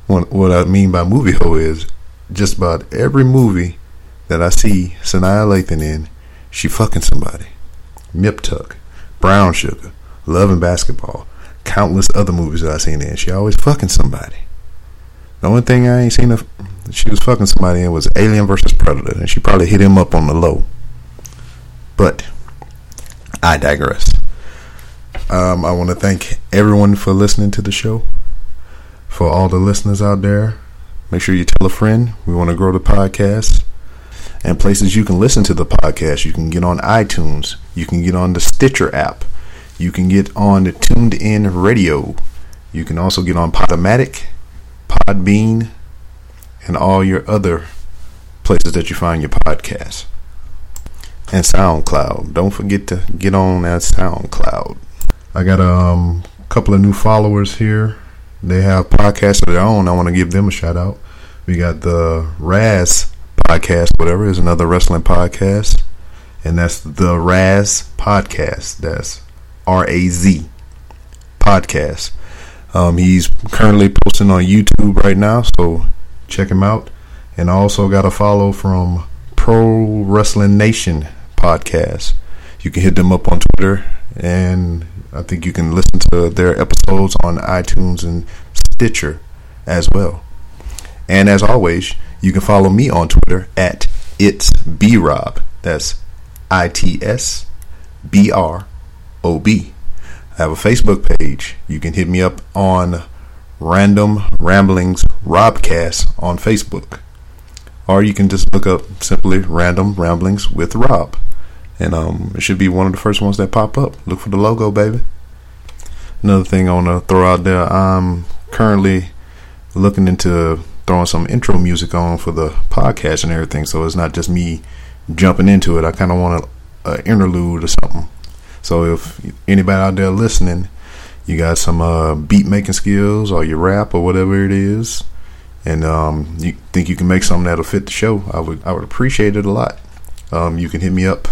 What, what I mean by movie hoe is just about every movie that I see Sanaa Lathan in, she fucking somebody. Nip Tuck, Brown Sugar, Love and Basketball, countless other movies that I seen in. She always fucking somebody. The only thing I ain't seen her, she was fucking somebody in was Alien versus Predator, and she probably hit him up on the low. But I digress. Um, I want to thank everyone for listening to the show. For all the listeners out there, make sure you tell a friend. We want to grow the podcast. And places you can listen to the podcast. You can get on iTunes. You can get on the Stitcher app. You can get on the TuneIn Radio. You can also get on Podomatic, Podbean, and all your other places that you find your podcasts. And SoundCloud. Don't forget to get on that SoundCloud. I got a um, couple of new followers here. They have podcasts of their own. I want to give them a shout out. We got the Raz podcast, whatever, is another wrestling podcast. And that's the Raz podcast. That's R A Z podcast. Um, he's currently posting on YouTube right now, so check him out. And I also got a follow from Pro Wrestling Nation podcast. You can hit them up on Twitter, and I think you can listen to their episodes on iTunes and Stitcher as well. And as always, you can follow me on Twitter at it's B Rob. That's I T S B R O B. I have a Facebook page. You can hit me up on Random Ramblings Robcast on Facebook. Or you can just look up simply Random Ramblings with Rob. And um, it should be one of the first ones that pop up. Look for the logo, baby. Another thing I want to throw out there I'm currently looking into throwing some intro music on for the podcast and everything. So it's not just me jumping into it. I kind of want an interlude or something. So if anybody out there listening, you got some uh, beat making skills or your rap or whatever it is, and um, you think you can make something that'll fit the show, I would I would appreciate it a lot. Um, you can hit me up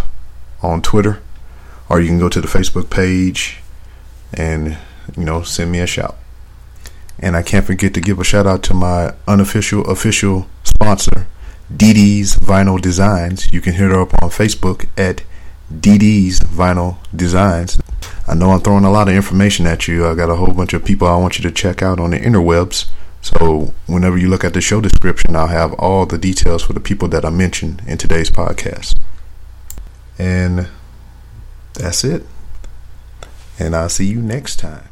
on Twitter, or you can go to the Facebook page and you know send me a shout. And I can't forget to give a shout out to my unofficial official sponsor, DD's Vinyl Designs. You can hit her up on Facebook at DD's Vinyl Designs. I know I'm throwing a lot of information at you. I got a whole bunch of people I want you to check out on the interwebs. So whenever you look at the show description, I'll have all the details for the people that I mentioned in today's podcast. And that's it. And I'll see you next time.